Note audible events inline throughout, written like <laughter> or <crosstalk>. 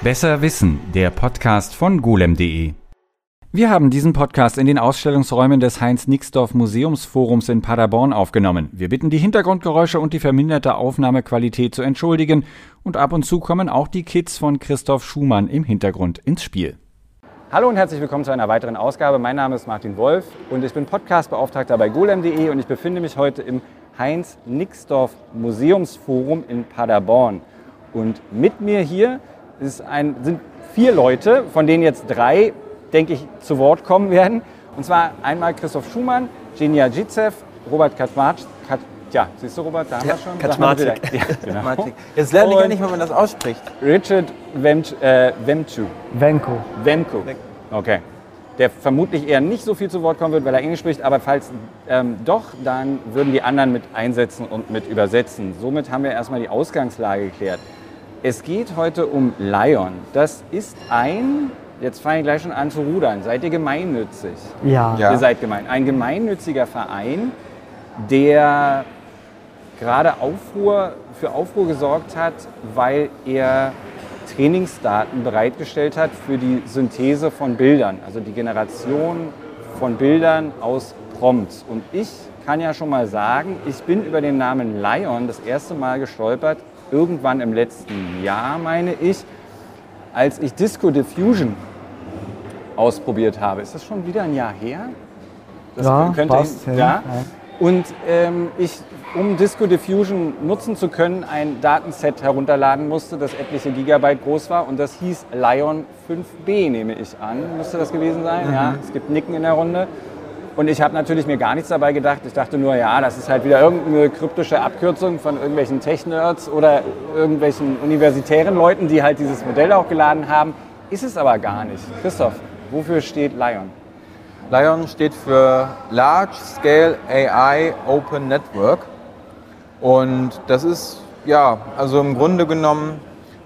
Besser Wissen, der Podcast von golem.de. Wir haben diesen Podcast in den Ausstellungsräumen des Heinz-Nixdorf Museumsforums in Paderborn aufgenommen. Wir bitten die Hintergrundgeräusche und die verminderte Aufnahmequalität zu entschuldigen und ab und zu kommen auch die Kids von Christoph Schumann im Hintergrund ins Spiel. Hallo und herzlich willkommen zu einer weiteren Ausgabe. Mein Name ist Martin Wolf und ich bin Podcastbeauftragter bei golem.de und ich befinde mich heute im Heinz-Nixdorf Museumsforum in Paderborn. Und mit mir hier ein, sind vier Leute, von denen jetzt drei, denke ich, zu Wort kommen werden. Und zwar einmal Christoph Schumann, Genia Gizev, Robert Kaczmarczyk. Kat, ja, siehst du, Robert, da haben ja, wir schon. Kaczmarczyk. Ja, <laughs> genau. Jetzt lerne ich ja nicht, wie man das ausspricht. Richard Wemchu. Äh, Wemchu. Wemko. Wemko. Okay. Der vermutlich eher nicht so viel zu Wort kommen wird, weil er Englisch spricht, aber falls ähm, doch, dann würden die anderen mit einsetzen und mit übersetzen. Somit haben wir erstmal die Ausgangslage geklärt. Es geht heute um Lion. Das ist ein, jetzt fange ich gleich schon an zu rudern. Seid ihr gemeinnützig? Ja. ja. Ihr seid gemein. Ein gemeinnütziger Verein, der gerade Aufruhr, für Aufruhr gesorgt hat, weil er Trainingsdaten bereitgestellt hat für die Synthese von Bildern, also die Generation von Bildern aus Prompts. Und ich kann ja schon mal sagen, ich bin über den Namen Lion das erste Mal gestolpert, irgendwann im letzten Jahr, meine ich, als ich Disco Diffusion ausprobiert habe. Ist das schon wieder ein Jahr her? Das ja, könnte passt, ja. ja. Und ähm, ich, um Disco Diffusion nutzen zu können, ein Datenset herunterladen musste, das etliche Gigabyte groß war. Und das hieß Lion 5B, nehme ich an. Müsste das gewesen sein? Mhm. Ja, es gibt Nicken in der Runde. Und ich habe natürlich mir gar nichts dabei gedacht. Ich dachte nur, ja, das ist halt wieder irgendeine kryptische Abkürzung von irgendwelchen Tech-Nerds oder irgendwelchen universitären Leuten, die halt dieses Modell auch geladen haben. Ist es aber gar nicht. Christoph, wofür steht Lion? Lion steht für Large Scale AI Open Network. Und das ist, ja, also im Grunde genommen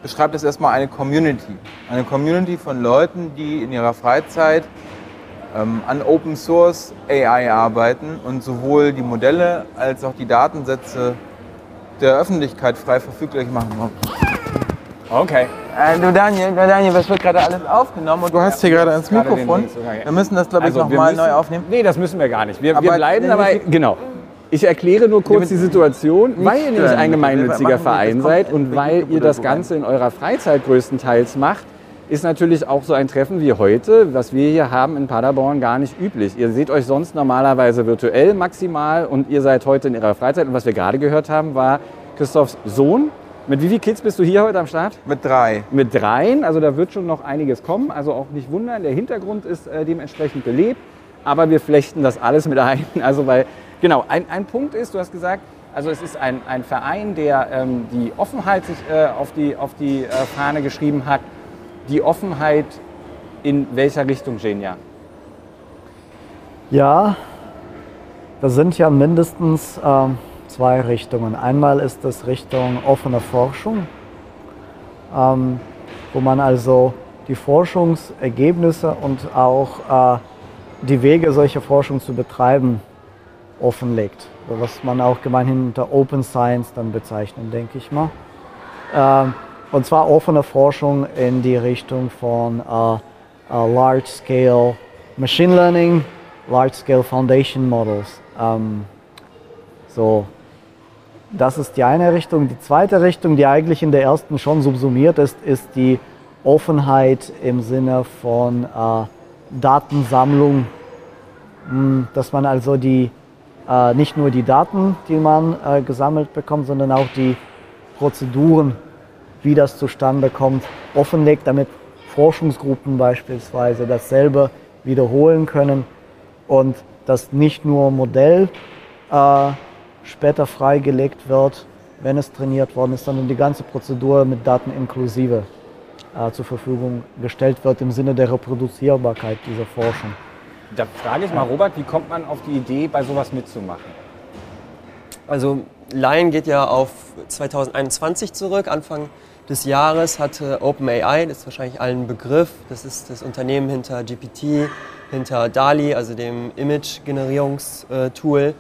beschreibt es erstmal eine Community. Eine Community von Leuten, die in ihrer Freizeit an Open Source AI arbeiten und sowohl die Modelle als auch die Datensätze der Öffentlichkeit frei verfügbar machen. Okay. Äh, du Daniel, Daniel, was wird gerade alles aufgenommen und du hast hier gerade ins Mikrofon. Wir müssen das, glaube ich, also nochmal neu aufnehmen. Nee, das müssen wir gar nicht. Wir, wir bleiben dabei. Genau. Ich erkläre nur kurz die Situation, weil ihr nämlich ein gemeinnütziger Verein seid und weil ihr das Ganze in eurer Freizeit größtenteils macht, ist natürlich auch so ein Treffen wie heute, was wir hier haben in Paderborn, gar nicht üblich. Ihr seht euch sonst normalerweise virtuell maximal und ihr seid heute in ihrer Freizeit. Und was wir gerade gehört haben, war Christophs Sohn. Mit wie vielen Kids bist du hier heute am Start? Mit drei. Mit dreien, also da wird schon noch einiges kommen. Also auch nicht wundern, der Hintergrund ist äh, dementsprechend belebt, aber wir flechten das alles mit ein. <laughs> Also weil, genau, ein, ein Punkt ist, du hast gesagt, also es ist ein, ein Verein, der ähm, die Offenheit sich äh, auf die, auf die äh, Fahne geschrieben hat die Offenheit in welcher Richtung, Genia? Ja, das sind ja mindestens äh, zwei Richtungen. Einmal ist es Richtung offene Forschung, ähm, wo man also die Forschungsergebnisse und auch äh, die Wege, solche Forschung zu betreiben, offenlegt. Was man auch gemeinhin unter Open Science dann bezeichnet, denke ich mal. Ähm, und zwar offene Forschung in die Richtung von uh, uh, Large Scale Machine Learning, Large Scale Foundation Models. Um, so, das ist die eine Richtung. Die zweite Richtung, die eigentlich in der ersten schon subsumiert ist, ist die Offenheit im Sinne von uh, Datensammlung, hm, dass man also die, nicht nur die Daten, die man gesammelt bekommt, sondern auch die Prozeduren wie das zustande kommt, offenlegt, damit Forschungsgruppen beispielsweise dasselbe wiederholen können und dass nicht nur Modell äh, später freigelegt wird, wenn es trainiert worden ist, sondern die ganze Prozedur mit Daten inklusive äh, zur Verfügung gestellt wird im Sinne der Reproduzierbarkeit dieser Forschung. Da frage ich mal, Robert, wie kommt man auf die Idee, bei sowas mitzumachen? Also Lion geht ja auf 2021 zurück, Anfang des Jahres hatte OpenAI, das ist wahrscheinlich allen Begriff, das ist das Unternehmen hinter GPT, hinter DALI, also dem Image-Generierungstool.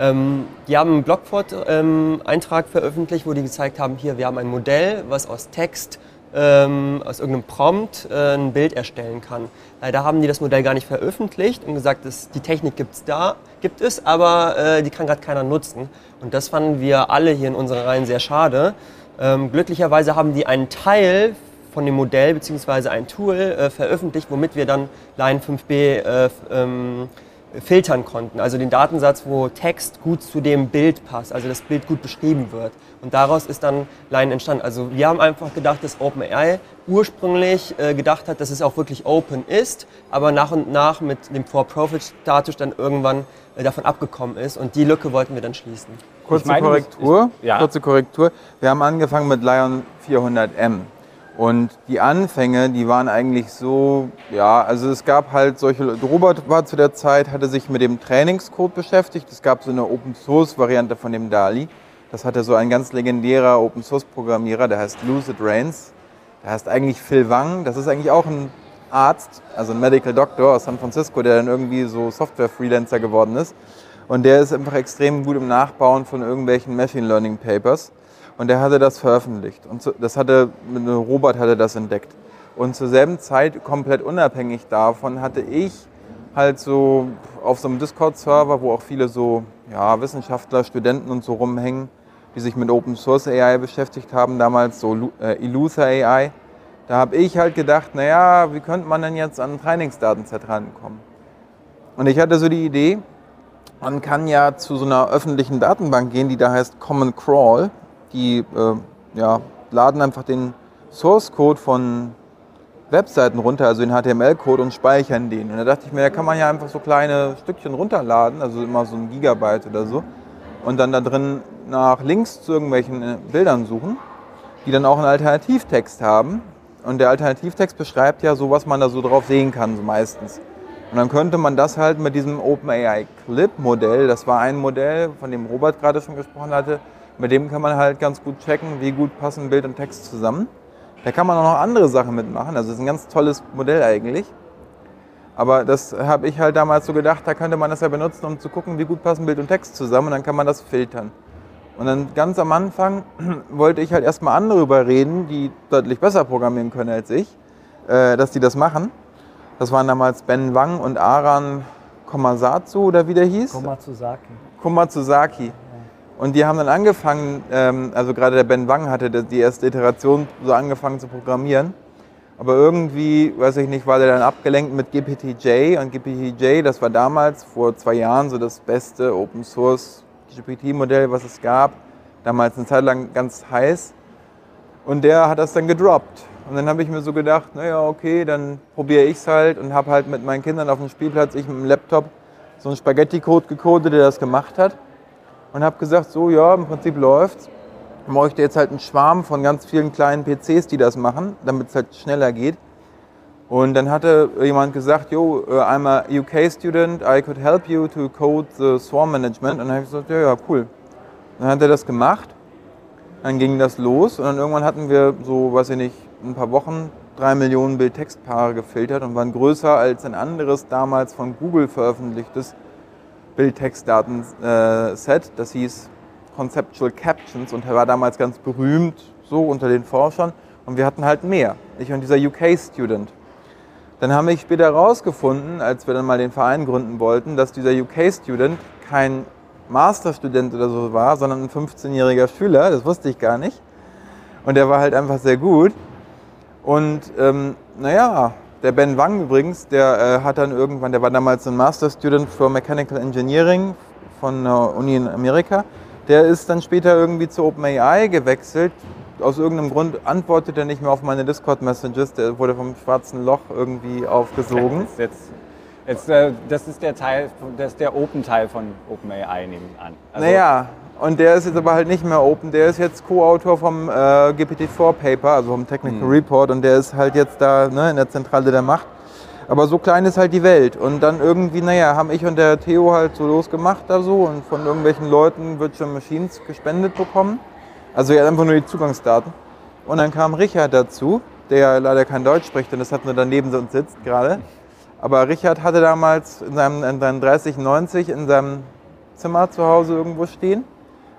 Ähm, die haben einen Blogpost-Eintrag veröffentlicht, wo die gezeigt haben, hier, wir haben ein Modell, was aus Text ähm, aus irgendeinem Prompt äh, ein Bild erstellen kann. Leider haben die das Modell gar nicht veröffentlicht und gesagt, dass die Technik gibt's da, gibt es, aber äh, die kann gerade keiner nutzen. Und das fanden wir alle hier in unseren Reihen sehr schade. Ähm, glücklicherweise haben die einen Teil von dem Modell bzw. ein Tool äh, veröffentlicht, womit wir dann Line 5b äh, ähm, filtern konnten. Also den Datensatz, wo Text gut zu dem Bild passt, also das Bild gut beschrieben wird. Und daraus ist dann Line entstanden. Also wir haben einfach gedacht, dass OpenAI ursprünglich äh, gedacht hat, dass es auch wirklich open ist, aber nach und nach mit dem For-Profit-Status dann irgendwann äh, davon abgekommen ist. Und die Lücke wollten wir dann schließen. Kurze meine, Korrektur. ist- ja. Kurze Korrektur. Wir haben angefangen mit Lion 400M. Und die Anfänge, die waren eigentlich so, ja, also es gab halt solche, Robert war zu der Zeit, hatte sich mit dem Trainingscode beschäftigt. Es gab so eine Open-Source-Variante von dem DALI. Das hatte so ein ganz legendärer Open-Source-Programmierer, der heißt Lucid Rains. Der heißt eigentlich Phil Wang. Das ist eigentlich auch ein Arzt, also ein Medical Doctor aus San Francisco, der dann irgendwie so Software-Freelancer geworden ist. Und der ist einfach extrem gut im Nachbauen von irgendwelchen Machine Learning Papers. Und der hatte das veröffentlicht. Und das hatte, Robert hatte das entdeckt. Und zur selben Zeit, komplett unabhängig davon, hatte ich halt so auf so einem Discord-Server, wo auch viele so ja, Wissenschaftler, Studenten und so rumhängen, die sich mit Open Source AI beschäftigt haben, damals so äh, Illusa AI. Da habe ich halt gedacht, naja, wie könnte man denn jetzt an ein Trainingsdatenset rankommen? Und ich hatte so die Idee, man kann ja zu so einer öffentlichen Datenbank gehen, die da heißt Common Crawl. Die äh, ja, laden einfach den Source Code von Webseiten runter, also den HTML-Code und speichern den. Und da dachte ich mir, da kann man ja einfach so kleine Stückchen runterladen, also immer so ein Gigabyte oder so. Und dann da drin nach Links zu irgendwelchen äh, Bildern suchen, die dann auch einen Alternativtext haben. Und der Alternativtext beschreibt ja so, was man da so drauf sehen kann, so meistens. Und dann könnte man das halt mit diesem OpenAI Clip Modell, das war ein Modell, von dem Robert gerade schon gesprochen hatte, mit dem kann man halt ganz gut checken, wie gut passen Bild und Text zusammen. Da kann man auch noch andere Sachen mitmachen, also es ist ein ganz tolles Modell eigentlich. Aber das habe ich halt damals so gedacht, da könnte man das ja benutzen, um zu gucken, wie gut passen Bild und Text zusammen und dann kann man das filtern. Und dann ganz am Anfang <clears throat> wollte ich halt erstmal andere überreden, die deutlich besser programmieren können als ich, äh, dass die das machen. Das waren damals Ben Wang und Aran Komasatsu oder wie der hieß. Komatsuzaki. Komatsuzaki. Und die haben dann angefangen, ähm, also gerade der Ben Wang hatte die erste Iteration so angefangen zu programmieren. Aber irgendwie, weiß ich nicht, war der dann abgelenkt mit GPT-J und GPT-J, das war damals vor zwei Jahren so das beste Open Source GPT-Modell, was es gab. Damals eine Zeit lang ganz heiß. Und der hat das dann gedroppt. Und dann habe ich mir so gedacht, naja, okay, dann probiere ich es halt und habe halt mit meinen Kindern auf dem Spielplatz, ich mit dem Laptop, so einen Spaghetti-Code gecodet, der das gemacht hat. Und habe gesagt, so ja, im Prinzip läuft's. Ich bräuchte jetzt halt einen Schwarm von ganz vielen kleinen PCs, die das machen, damit es halt schneller geht. Und dann hatte jemand gesagt, yo, uh, I'm a UK student, I could help you to code the swarm management. Und dann habe ich gesagt, ja, ja, cool. Dann hat er das gemacht, dann ging das los und dann irgendwann hatten wir so, weiß ich nicht, ein paar Wochen drei Millionen Bild-Text-Paare gefiltert und waren größer als ein anderes damals von Google veröffentlichtes Bild-Text-Daten-Set. Das hieß Conceptual Captions und war damals ganz berühmt so unter den Forschern. Und wir hatten halt mehr. Ich und dieser UK-Student. Dann haben wir später herausgefunden, als wir dann mal den Verein gründen wollten, dass dieser UK-Student kein Masterstudent oder so war, sondern ein 15-jähriger Schüler. Das wusste ich gar nicht. Und der war halt einfach sehr gut. Und ähm, naja, der Ben Wang übrigens, der äh, hat dann irgendwann, der war damals ein Masterstudent für Mechanical Engineering von einer Uni in Amerika. Der ist dann später irgendwie zu OpenAI gewechselt. Aus irgendeinem Grund antwortet er nicht mehr auf meine Discord-Messages. Der wurde vom schwarzen Loch irgendwie aufgesogen. Das ist jetzt, jetzt, äh, das ist der Teil, das ist der Open-Teil von OpenAI, nehme ich an. Also, naja, und der ist jetzt aber halt nicht mehr open. Der ist jetzt Co-Autor vom äh, GPT-4-Paper, also vom Technical Report. Und der ist halt jetzt da ne, in der Zentrale der Macht. Aber so klein ist halt die Welt. Und dann irgendwie, naja, haben ich und der Theo halt so losgemacht da so und von irgendwelchen Leuten Virtual Machines gespendet bekommen. Also ja, einfach nur die Zugangsdaten. Und dann kam Richard dazu, der leider kein Deutsch spricht und das hat nur daneben uns sitzt gerade. Aber Richard hatte damals in seinem, in seinem 3090 in seinem Zimmer zu Hause irgendwo stehen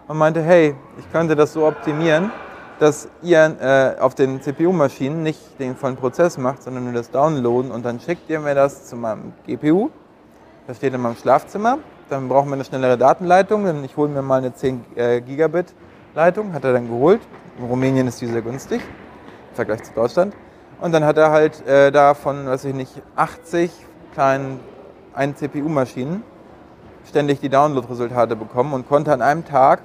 und meinte, hey, ich könnte das so optimieren, dass ihr äh, auf den CPU-Maschinen nicht den vollen Prozess macht, sondern nur das Downloaden und dann schickt ihr mir das zu meinem GPU. Das steht in meinem Schlafzimmer. Dann brauchen wir eine schnellere Datenleitung. Denn ich hole mir mal eine 10 äh, Gigabit Leitung, hat er dann geholt. In Rumänien ist die sehr günstig im Vergleich zu Deutschland. Und dann hat er halt äh, da von, weiß ich nicht, 80 kleinen 1 CPU-Maschinen ständig die Download-Resultate bekommen und konnte an einem Tag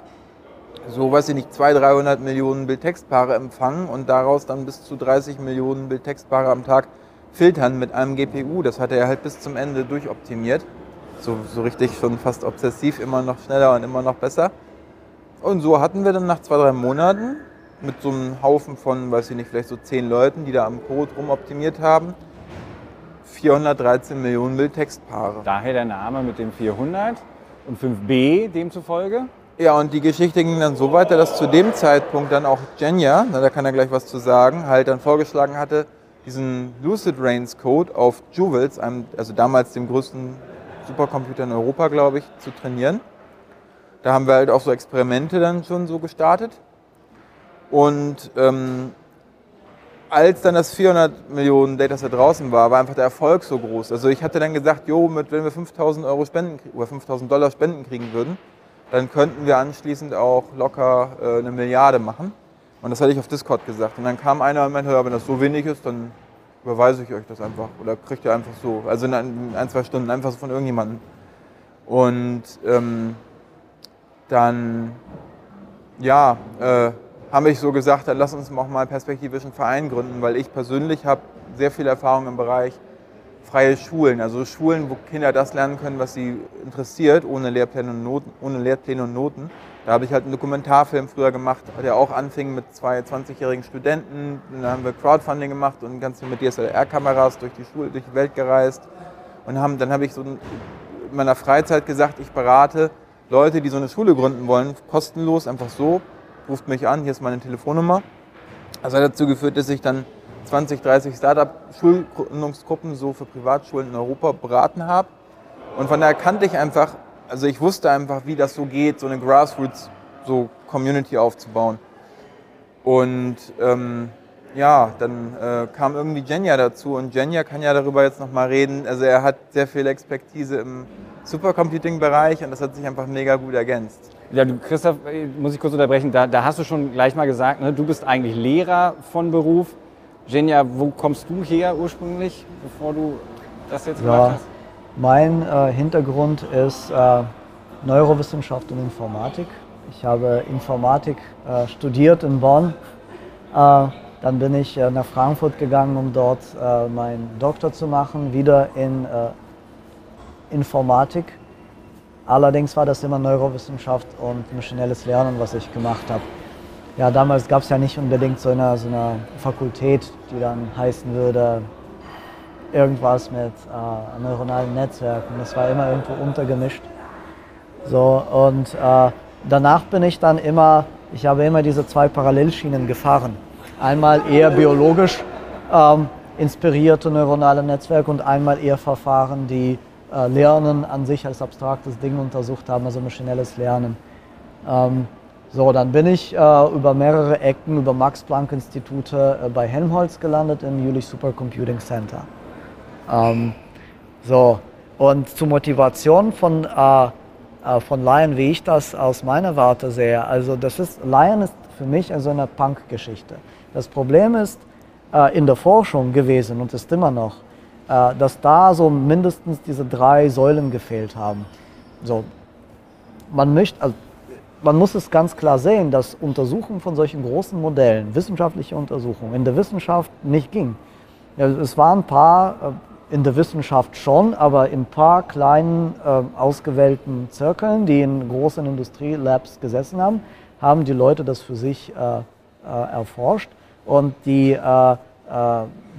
so, weiß ich nicht, 200, 300 Millionen Bildtextpaare empfangen und daraus dann bis zu 30 Millionen Bildtextpaare am Tag filtern mit einem GPU. Das hatte er halt bis zum Ende durchoptimiert. So, so richtig schon fast obsessiv, immer noch schneller und immer noch besser. Und so hatten wir dann nach zwei, drei Monaten mit so einem Haufen von, weiß ich nicht, vielleicht so zehn Leuten, die da am Code rumoptimiert haben, 413 Millionen Bildtextpaare. Daher der Name mit dem 400 und 5b demzufolge? Ja, und die Geschichte ging dann so weiter, dass zu dem Zeitpunkt dann auch Genya, na, da kann er gleich was zu sagen, halt dann vorgeschlagen hatte, diesen Lucid Reigns Code auf Juvels, einem, also damals dem größten Supercomputer in Europa, glaube ich, zu trainieren. Da haben wir halt auch so Experimente dann schon so gestartet. Und ähm, als dann das 400 Millionen Dataset draußen war, war einfach der Erfolg so groß. Also ich hatte dann gesagt, jo, mit, wenn wir 5000 Euro Spenden oder 5000 Dollar Spenden kriegen würden, dann könnten wir anschließend auch locker äh, eine Milliarde machen. Und das hatte ich auf Discord gesagt. Und dann kam einer und meinte, ja, wenn das so wenig ist, dann überweise ich euch das einfach. Oder kriegt ihr einfach so. Also in ein, ein zwei Stunden einfach so von irgendjemandem. Und ähm, dann, ja, äh, habe ich so gesagt, dann lass uns auch mal perspektivisch einen Verein gründen, weil ich persönlich habe sehr viel Erfahrung im Bereich freie Schulen, also Schulen, wo Kinder das lernen können, was sie interessiert, ohne Lehrpläne und Noten. Ohne Lehrpläne und Noten. Da habe ich halt einen Dokumentarfilm früher gemacht, der auch anfing mit zwei 20-jährigen Studenten. Und dann haben wir Crowdfunding gemacht und ganz viel mit DSLR-Kameras durch die Schule, durch die Welt gereist. Und haben, dann habe ich so in meiner Freizeit gesagt, ich berate Leute, die so eine Schule gründen wollen, kostenlos, einfach so. Ruft mich an, hier ist meine Telefonnummer. Das hat dazu geführt, dass ich dann 20, 30 Startup-Schulgründungsgruppen so für Privatschulen in Europa beraten habe. Und von daher kannte ich einfach, also ich wusste einfach, wie das so geht, so eine Grassroots, so Community aufzubauen. Und ähm, ja, dann äh, kam irgendwie Jenja dazu und Jenja kann ja darüber jetzt nochmal reden. Also er hat sehr viel Expertise im Supercomputing-Bereich und das hat sich einfach mega gut ergänzt. Ja, du, Christoph, äh, muss ich kurz unterbrechen, da, da hast du schon gleich mal gesagt, ne, du bist eigentlich Lehrer von Beruf. Jenja, wo kommst du her ursprünglich, bevor du das jetzt gemacht Ja, hast? mein äh, Hintergrund ist äh, Neurowissenschaft und Informatik. Ich habe Informatik äh, studiert in Bonn. Äh, dann bin ich äh, nach Frankfurt gegangen, um dort äh, meinen Doktor zu machen, wieder in Informatik. Allerdings war das immer Neurowissenschaft und maschinelles Lernen, was ich gemacht habe. Ja, damals gab es ja nicht unbedingt so eine, so eine Fakultät, die dann heißen würde, irgendwas mit äh, neuronalen Netzwerken. Das war immer irgendwo untergemischt. So, und äh, danach bin ich dann immer, ich habe immer diese zwei Parallelschienen gefahren. Einmal eher biologisch ähm, inspirierte neuronale Netzwerke und einmal eher Verfahren, die äh, Lernen an sich als abstraktes Ding untersucht haben, also maschinelles Lernen. Ähm, so, dann bin ich äh, über mehrere Ecken, über Max-Planck-Institute äh, bei Helmholtz gelandet im Jülich Supercomputing Center. Ähm, so, und zur Motivation von, äh, äh, von Lion, wie ich das aus meiner Warte sehe, also das ist, Lion ist für mich also eine Punk-Geschichte. Das Problem ist äh, in der Forschung gewesen und ist immer noch, äh, dass da so mindestens diese drei Säulen gefehlt haben. So, man möchte, also man muss es ganz klar sehen, dass Untersuchungen von solchen großen Modellen, wissenschaftliche Untersuchungen, in der Wissenschaft nicht ging. Es waren ein paar äh, in der Wissenschaft schon, aber in ein paar kleinen äh, ausgewählten Zirkeln, die in großen Industrielabs gesessen haben, haben die Leute das für sich äh, erforscht. Und die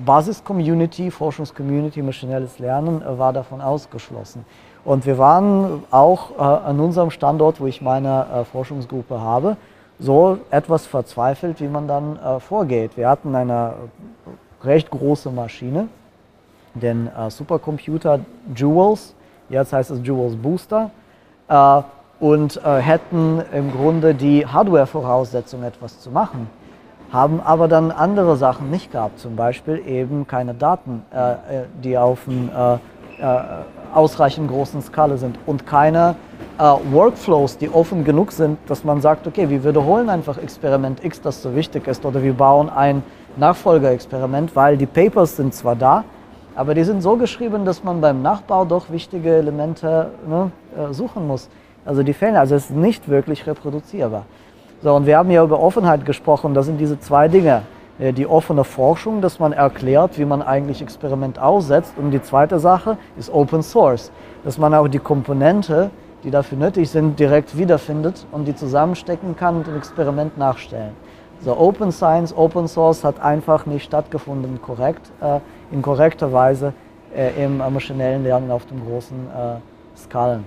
Basis-Community, Forschungscommunity, maschinelles Lernen war davon ausgeschlossen. Und wir waren auch äh, an unserem Standort, wo ich meine äh, Forschungsgruppe habe, so etwas verzweifelt, wie man dann äh, vorgeht. Wir hatten eine recht große Maschine, den äh, Supercomputer Jewels, jetzt heißt es Jewels Booster, äh, und äh, hätten im Grunde die Hardware-Voraussetzung, etwas zu machen. haben aber dann andere Sachen nicht gehabt, zum Beispiel eben keine Daten, die auf äh, ausreichend großen Skala sind und keine äh, Workflows, die offen genug sind, dass man sagt, okay, wir wiederholen einfach Experiment X, das so wichtig ist, oder wir bauen ein Nachfolgerexperiment, weil die Papers sind zwar da, aber die sind so geschrieben, dass man beim Nachbau doch wichtige Elemente ne, äh, suchen muss. Also die fehlen, also es ist nicht wirklich reproduzierbar. So, und wir haben ja über Offenheit gesprochen, das sind diese zwei Dinge. Äh, die offene Forschung, dass man erklärt, wie man eigentlich Experiment aussetzt. Und die zweite Sache ist Open Source, dass man auch die Komponente, die dafür nötig sind, direkt wiederfindet und die zusammenstecken kann und ein Experiment nachstellen. So Open Science, Open Source hat einfach nicht stattgefunden, korrekt, äh, in korrekter Weise äh, im maschinellen Lernen auf den großen äh, Skalen.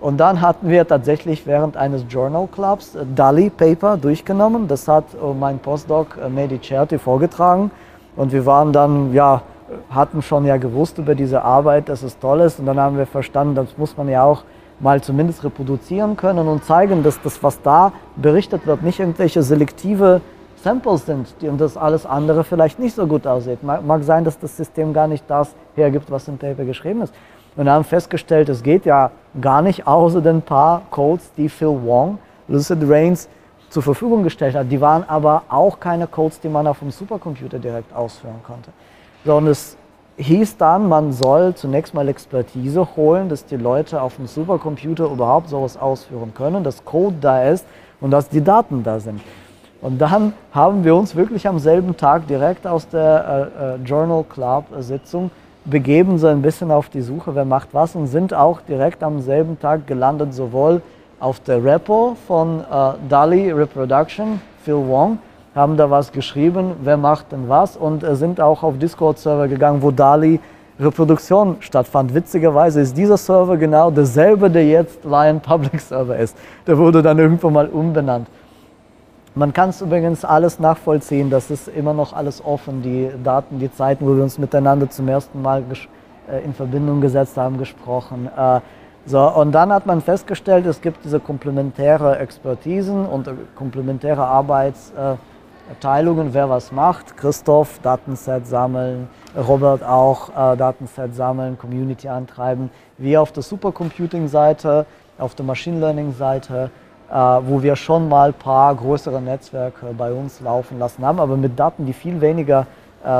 Und dann hatten wir tatsächlich während eines Journal Clubs äh, DALI Paper durchgenommen. Das hat äh, mein Postdoc äh, Mehdi Certi vorgetragen. Und wir waren dann, ja, hatten schon ja gewusst über diese Arbeit, dass es toll ist. Und dann haben wir verstanden, das muss man ja auch mal zumindest reproduzieren können und zeigen, dass das, was da berichtet wird, nicht irgendwelche selektive Samples sind, die und das alles andere vielleicht nicht so gut aussieht. Mag sein, dass das System gar nicht das hergibt, was im Paper geschrieben ist. Und haben festgestellt, es geht ja gar nicht außer den paar Codes, die Phil Wong, Lucid Reigns, zur Verfügung gestellt hat. Die waren aber auch keine Codes, die man auf dem Supercomputer direkt ausführen konnte. Sondern es hieß dann, man soll zunächst mal Expertise holen, dass die Leute auf dem Supercomputer überhaupt sowas ausführen können, dass Code da ist und dass die Daten da sind. Und dann haben wir uns wirklich am selben Tag direkt aus der äh, äh, Journal Club Sitzung begeben, so ein bisschen auf die Suche, wer macht was und sind auch direkt am selben Tag gelandet, sowohl auf der Repo von äh, DALI Reproduction, Phil Wong, haben da was geschrieben, wer macht denn was und äh, sind auch auf Discord-Server gegangen, wo DALI Reproduktion stattfand. Witzigerweise ist dieser Server genau derselbe, der jetzt Lion Public Server ist. Der wurde dann irgendwo mal umbenannt. Man kann es übrigens alles nachvollziehen, das ist immer noch alles offen, die Daten, die Zeiten, wo wir uns miteinander zum ersten Mal äh, in Verbindung gesetzt haben, gesprochen. Äh, so, und dann hat man festgestellt, es gibt diese komplementäre Expertisen und äh, komplementäre Arbeitsteilungen, wer was macht. Christoph, Datenset sammeln, Robert auch, Datenset sammeln, Community antreiben. Wir auf der Supercomputing-Seite, auf der Machine Learning-Seite, wo wir schon mal ein paar größere Netzwerke bei uns laufen lassen haben, aber mit Daten, die viel weniger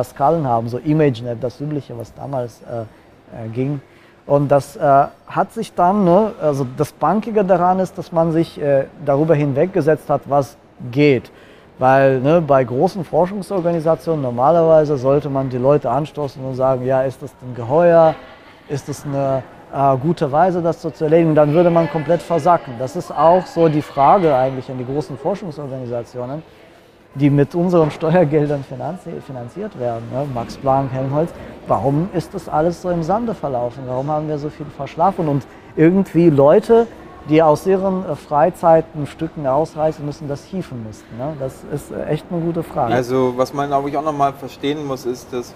Skalen haben, so ImageNet, das übliche, was damals ging. Und das äh, hat sich dann, ne, also das Bankige daran ist, dass man sich äh, darüber hinweggesetzt hat, was geht. Weil ne, bei großen Forschungsorganisationen normalerweise sollte man die Leute anstoßen und sagen, ja, ist das ein Geheuer? Ist das eine äh, gute Weise, das so zu erledigen? Dann würde man komplett versacken. Das ist auch so die Frage eigentlich an die großen Forschungsorganisationen die mit unseren Steuergeldern finanziert werden. Ne? Max Planck, Helmholtz. Warum ist das alles so im Sande verlaufen? Warum haben wir so viel verschlafen? Und irgendwie Leute, die aus ihren äh, Freizeiten Stücken ausreißen müssen, das hieven müssten. Ne? Das ist äh, echt eine gute Frage. Also was man, glaube ich, auch nochmal verstehen muss, ist, dass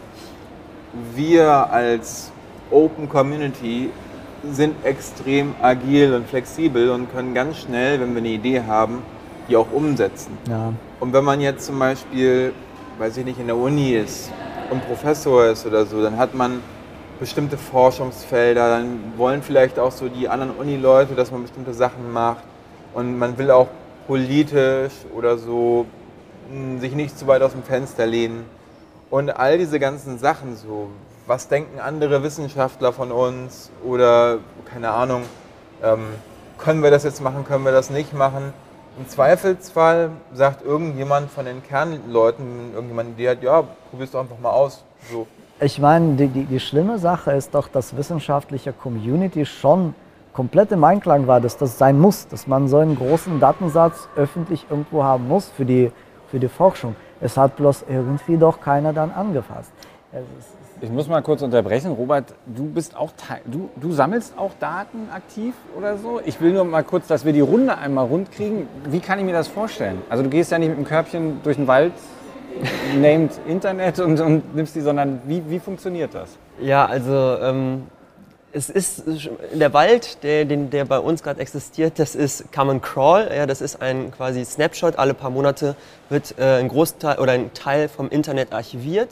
wir als Open Community sind extrem agil und flexibel und können ganz schnell, wenn wir eine Idee haben, die auch umsetzen. Ja. Und wenn man jetzt zum Beispiel, weiß ich nicht, in der Uni ist und Professor ist oder so, dann hat man bestimmte Forschungsfelder, dann wollen vielleicht auch so die anderen Uni-Leute, dass man bestimmte Sachen macht und man will auch politisch oder so hm, sich nicht zu weit aus dem Fenster lehnen. Und all diese ganzen Sachen so, was denken andere Wissenschaftler von uns oder keine Ahnung, ähm, können wir das jetzt machen, können wir das nicht machen, im Zweifelsfall sagt irgendjemand von den Kernleuten, irgendjemand, der hat, ja, probier's doch einfach mal aus. So. Ich meine, die, die, die schlimme Sache ist doch, dass wissenschaftliche Community schon komplett im Einklang war, dass das sein muss, dass man so einen großen Datensatz öffentlich irgendwo haben muss für die, für die Forschung. Es hat bloß irgendwie doch keiner dann angefasst. Ich muss mal kurz unterbrechen. Robert, du bist auch du, du sammelst auch Daten aktiv oder so? Ich will nur mal kurz, dass wir die Runde einmal rund kriegen. Wie kann ich mir das vorstellen? Also du gehst ja nicht mit dem Körbchen durch den Wald, <laughs> named Internet und, und nimmst die, sondern wie, wie funktioniert das? Ja, also ähm, es ist der Wald, der, den, der bei uns gerade existiert, das ist Common Crawl. Ja, das ist ein quasi Snapshot. Alle paar Monate wird äh, ein Großteil oder ein Teil vom Internet archiviert.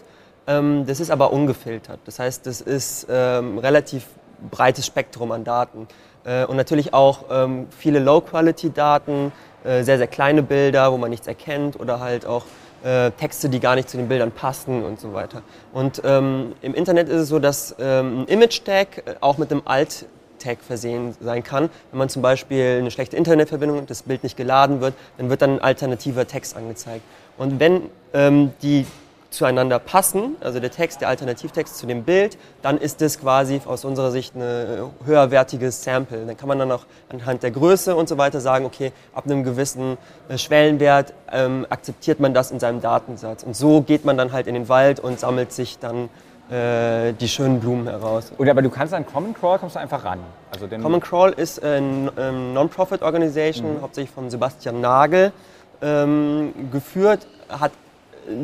Ähm, das ist aber ungefiltert. Das heißt, das ist ähm, relativ breites Spektrum an Daten. Äh, und natürlich auch ähm, viele Low-Quality-Daten, äh, sehr, sehr kleine Bilder, wo man nichts erkennt oder halt auch äh, Texte, die gar nicht zu den Bildern passen und so weiter. Und ähm, im Internet ist es so, dass ähm, ein Image-Tag äh, auch mit einem Alt-Tag versehen sein kann. Wenn man zum Beispiel eine schlechte Internetverbindung, das Bild nicht geladen wird, dann wird dann ein alternativer Text angezeigt. Und wenn ähm, die zueinander passen, also der Text, der Alternativtext zu dem Bild, dann ist das quasi aus unserer Sicht ein äh, höherwertiges Sample. Dann kann man dann auch anhand der Größe und so weiter sagen, okay, ab einem gewissen äh, Schwellenwert ähm, akzeptiert man das in seinem Datensatz. Und so geht man dann halt in den Wald und sammelt sich dann äh, die schönen Blumen heraus. Oder aber du kannst an Common Crawl kommst du einfach ran. Also Common Crawl ist eine ähm, Non-Profit-Organisation, mhm. hauptsächlich von Sebastian Nagel ähm, geführt, hat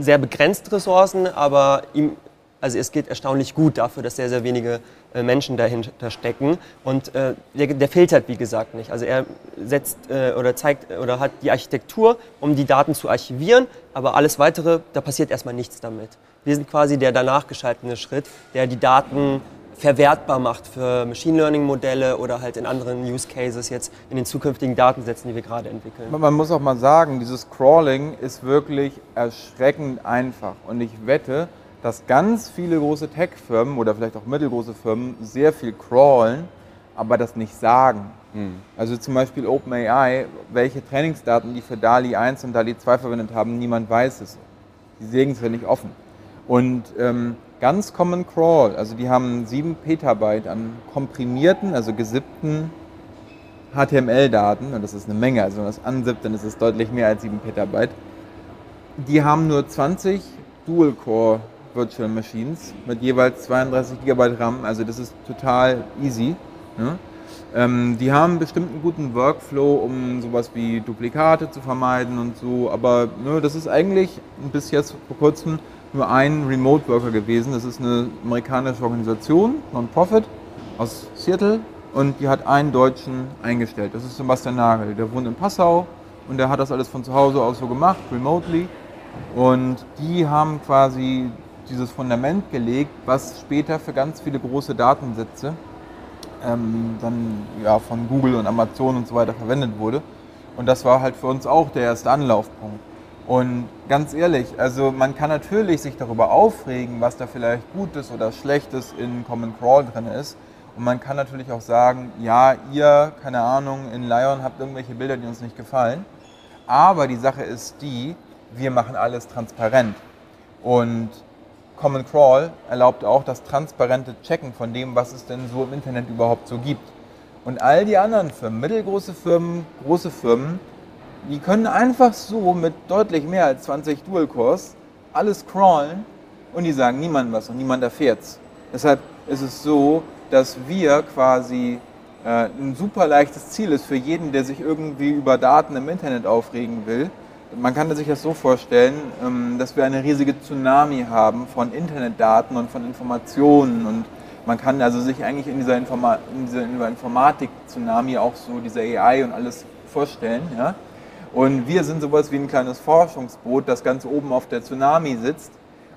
sehr begrenzte Ressourcen, aber ihm, also es geht erstaunlich gut dafür, dass sehr, sehr wenige äh, Menschen dahinter stecken. Und äh, der, der, filtert, wie gesagt, nicht. Also er setzt äh, oder zeigt oder hat die Architektur, um die Daten zu archivieren, aber alles weitere, da passiert erstmal nichts damit. Wir sind quasi der danach geschaltete Schritt, der die Daten verwertbar macht für Machine Learning Modelle oder halt in anderen Use Cases jetzt in den zukünftigen Datensätzen, die wir gerade entwickeln. Man muss auch mal sagen, dieses Crawling ist wirklich erschreckend einfach und ich wette, dass ganz viele große Tech-Firmen oder vielleicht auch mittelgroße Firmen sehr viel crawlen, aber das nicht sagen. Hm. Also zum Beispiel OpenAI, welche Trainingsdaten die für DALI 1 und DALI 2 verwendet haben, niemand weiß es. Die sägen es ja nicht offen. Und ähm, ganz Common Crawl. Also die haben 7 Petabyte an komprimierten, also gesippten HTML-Daten. Und das ist eine Menge. Also wenn man das ansippt, dann ist es deutlich mehr als 7 Petabyte. Die haben nur 20 Dual-Core Virtual Machines mit jeweils 32 GB RAM. Also das ist total easy. Ne? Ähm, die haben bestimmt einen guten Workflow, um sowas wie Duplikate zu vermeiden und so. Aber ne, das ist eigentlich bis jetzt vor kurzem nur ein Remote Worker gewesen. Das ist eine amerikanische Organisation, Non-Profit aus Seattle und die hat einen Deutschen eingestellt. Das ist Sebastian Nagel. Der wohnt in Passau und der hat das alles von zu Hause aus so gemacht, remotely. Und die haben quasi dieses Fundament gelegt, was später für ganz viele große Datensätze ähm, dann ja, von Google und Amazon und so weiter verwendet wurde. Und das war halt für uns auch der erste Anlaufpunkt. Und ganz ehrlich, also man kann natürlich sich darüber aufregen, was da vielleicht Gutes oder Schlechtes in Common Crawl drin ist. Und man kann natürlich auch sagen, ja, ihr, keine Ahnung, in Lion habt irgendwelche Bilder, die uns nicht gefallen. Aber die Sache ist die, wir machen alles transparent. Und Common Crawl erlaubt auch das transparente Checken von dem, was es denn so im Internet überhaupt so gibt. Und all die anderen Firmen, mittelgroße Firmen, große Firmen, die können einfach so mit deutlich mehr als 20 Dual-Cores alles crawlen und die sagen niemandem was und niemand erfährt es. Deshalb ist es so, dass wir quasi äh, ein super leichtes Ziel ist für jeden, der sich irgendwie über Daten im Internet aufregen will. Man kann sich das so vorstellen, ähm, dass wir eine riesige Tsunami haben von Internetdaten und von Informationen und man kann also sich eigentlich in dieser, Informa in dieser Informatik-Tsunami auch so diese AI und alles vorstellen. Ja? Und wir sind sowas wie ein kleines Forschungsboot, das ganz oben auf der Tsunami sitzt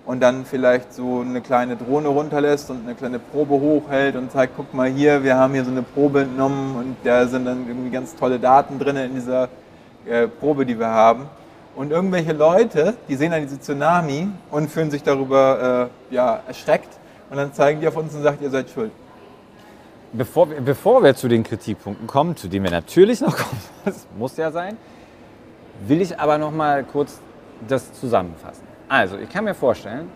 und dann vielleicht so eine kleine Drohne runterlässt und eine kleine Probe hochhält und zeigt, guck mal hier, wir haben hier so eine Probe entnommen und da sind dann irgendwie ganz tolle Daten drin in dieser äh, Probe, die wir haben. Und irgendwelche Leute, die sehen dann diese Tsunami und fühlen sich darüber äh, ja, erschreckt und dann zeigen die auf uns und sagen, ihr seid schuld. Bevor bevor wir zu den Kritikpunkten kommen, zu denen wir natürlich noch kommen, <laughs> das muss ja sein, will ich aber noch mal kurz das zusammenfassen. Also, ich kann mir vorstellen,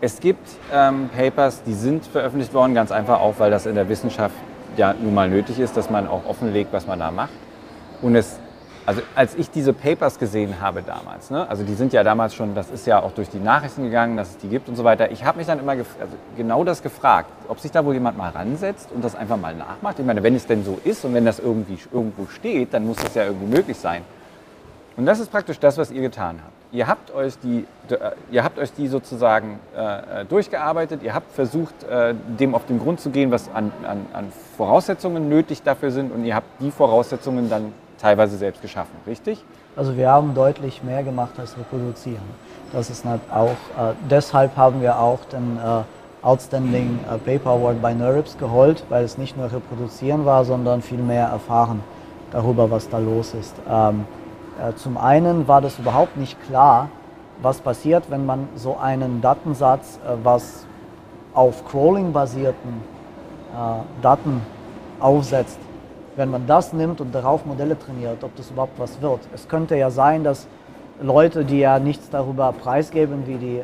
es gibt ähm, Papers, die sind veröffentlicht worden, ganz einfach auch, weil das in der Wissenschaft ja nun mal nötig ist, dass man auch offenlegt, was man da macht. Und es, also als ich diese Papers gesehen habe damals, ne, also die sind ja damals schon, das ist ja auch durch die Nachrichten gegangen, dass es die gibt und so weiter. Ich habe mich dann immer also genau das gefragt, ob sich da wohl jemand mal ransetzt und das einfach mal nachmacht. Ich meine, wenn es denn so ist und wenn das irgendwie irgendwo steht, dann muss das ja irgendwie möglich sein. Und das ist praktisch das, was ihr getan habt. Ihr habt euch die, äh, ihr habt euch die sozusagen äh, durchgearbeitet, ihr habt versucht, äh, dem auf den Grund zu gehen, was an, an, an Voraussetzungen nötig dafür sind und ihr habt die Voraussetzungen dann teilweise selbst geschaffen, richtig? Also wir haben deutlich mehr gemacht als reproduzieren. Das ist nicht auch, äh, deshalb haben wir auch den äh, Outstanding äh, Paper Award bei NeurIPS geholt, weil es nicht nur reproduzieren war, sondern viel mehr erfahren darüber, was da los ist. Ähm, äh, zum einen war das überhaupt nicht klar, was passiert, wenn man so einen Datensatz, äh, was auf Crawling-basierten äh, Daten aufsetzt, wenn man das nimmt und darauf Modelle trainiert, ob das überhaupt was wird. Es könnte ja sein, dass Leute, die ja nichts darüber preisgeben, wie die,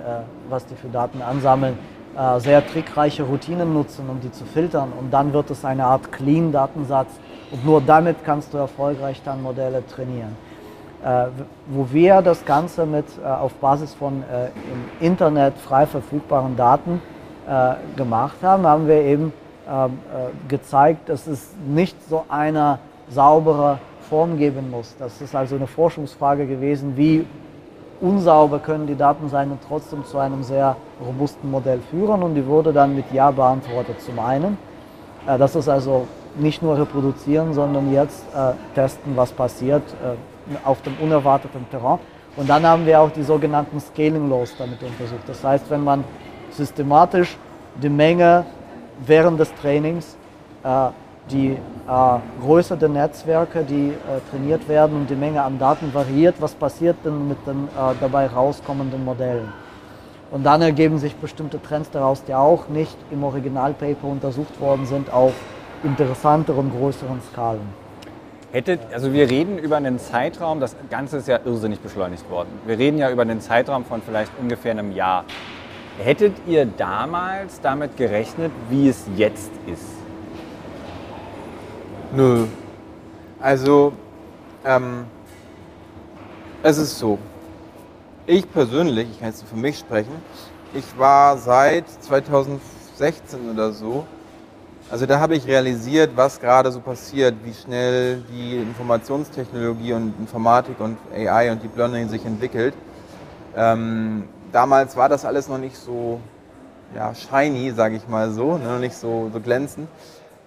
was die für Daten ansammeln, sehr trickreiche Routinen nutzen, um die zu filtern. Und dann wird es eine Art Clean-Datensatz. Und nur damit kannst du erfolgreich dann Modelle trainieren. Äh, wo wir das Ganze mit äh, auf Basis von äh, im Internet frei verfügbaren Daten gemacht haben, haben wir eben ähm, gezeigt, dass es nicht so eine saubere Form geben muss. Das ist also eine Forschungsfrage gewesen, wie unsauber können die Daten sein und trotzdem zu einem sehr robusten Modell führen und die wurde dann mit Ja beantwortet zum einen. Das ist also nicht nur reproduzieren, sondern jetzt testen, was passiert auf dem unerwarteten Terrain. Und dann haben wir auch die sogenannten Scaling Laws damit untersucht. Das heißt, wenn man systematisch die Menge während des Trainings, äh, die äh, Größe der Netzwerke, die äh, trainiert werden und die Menge an Daten variiert, was passiert denn mit den äh, dabei rauskommenden Modellen? Und dann ergeben sich bestimmte Trends daraus, die auch nicht im Originalpaper untersucht worden sind auf interessanteren, größeren Skalen. Hättet, also wir reden über einen Zeitraum, das Ganze ist ja irrsinnig beschleunigt worden. Wir reden ja über einen Zeitraum von vielleicht ungefähr einem Jahr. Hättet ihr damals damit gerechnet, wie es jetzt ist? Nö. Also, ähm, es ist so. Ich persönlich, ich kann jetzt für mich sprechen, ich war seit 2016 oder so also da habe ich realisiert, was gerade so passiert, wie schnell die Informationstechnologie und Informatik und AI und Deep Learning sich entwickelt. Ähm, damals war das alles noch nicht so ja, shiny, sage ich mal so, ne, noch nicht so, so glänzend.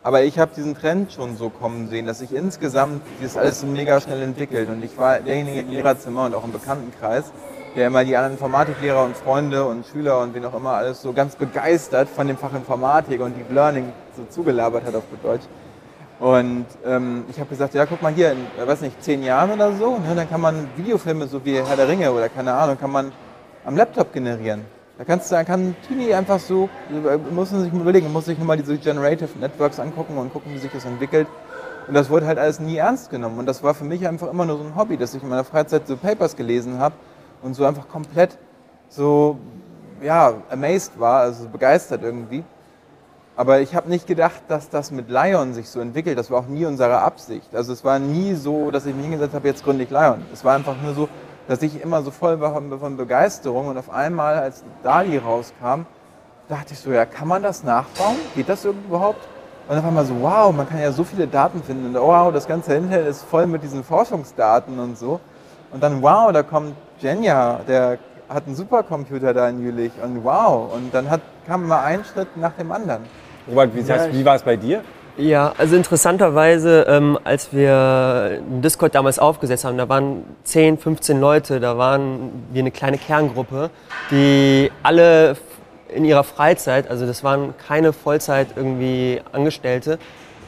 Aber ich habe diesen Trend schon so kommen sehen, dass sich insgesamt dieses alles so mega schnell entwickelt. Und ich war derjenige im Lehrerzimmer und auch im Bekanntenkreis, der immer die anderen Informatiklehrer und Freunde und Schüler und wen auch immer alles so ganz begeistert von dem Fach Informatik und Deep Learning so zugelabert hat auf Deutsch. Und ähm, ich habe gesagt, ja, guck mal hier, in, äh, weiß nicht, zehn Jahren oder so, ne, dann kann man Videofilme so wie Herr der Ringe oder keine Ahnung, kann man am Laptop generieren. Da kannst du, kann Tini einfach so, äh, muss man sich überlegen, muss sich nur mal diese Generative Networks angucken und gucken, wie sich das entwickelt. Und das wurde halt alles nie ernst genommen. Und das war für mich einfach immer nur so ein Hobby, dass ich in meiner Freizeit so Papers gelesen habe und so einfach komplett so, ja, amazed war, also begeistert irgendwie. Aber ich habe nicht gedacht, dass das mit Lion sich so entwickelt. Das war auch nie unsere Absicht. Also es war nie so, dass ich mich hingesetzt habe, jetzt gründe ich Lion. Es war einfach nur so, dass ich immer so voll war von Begeisterung und auf einmal, als Dali rauskam, dachte ich so, ja, kann man das nachbauen? Geht das überhaupt? Und auf einmal so, wow, man kann ja so viele Daten finden. Und wow, das ganze Internet ist voll mit diesen Forschungsdaten und so. Und dann, wow, da kommt Jenja, der hat einen Supercomputer da in Jülich und wow. Und dann hat, kam mal ein Schritt nach dem anderen. Robert, wie, ja, wie war es bei dir? Ja, also interessanterweise, ähm, als wir Discord damals aufgesetzt haben, da waren 10, 15 Leute, da waren wir eine kleine Kerngruppe, die alle in ihrer Freizeit, also das waren keine Vollzeit irgendwie Angestellte,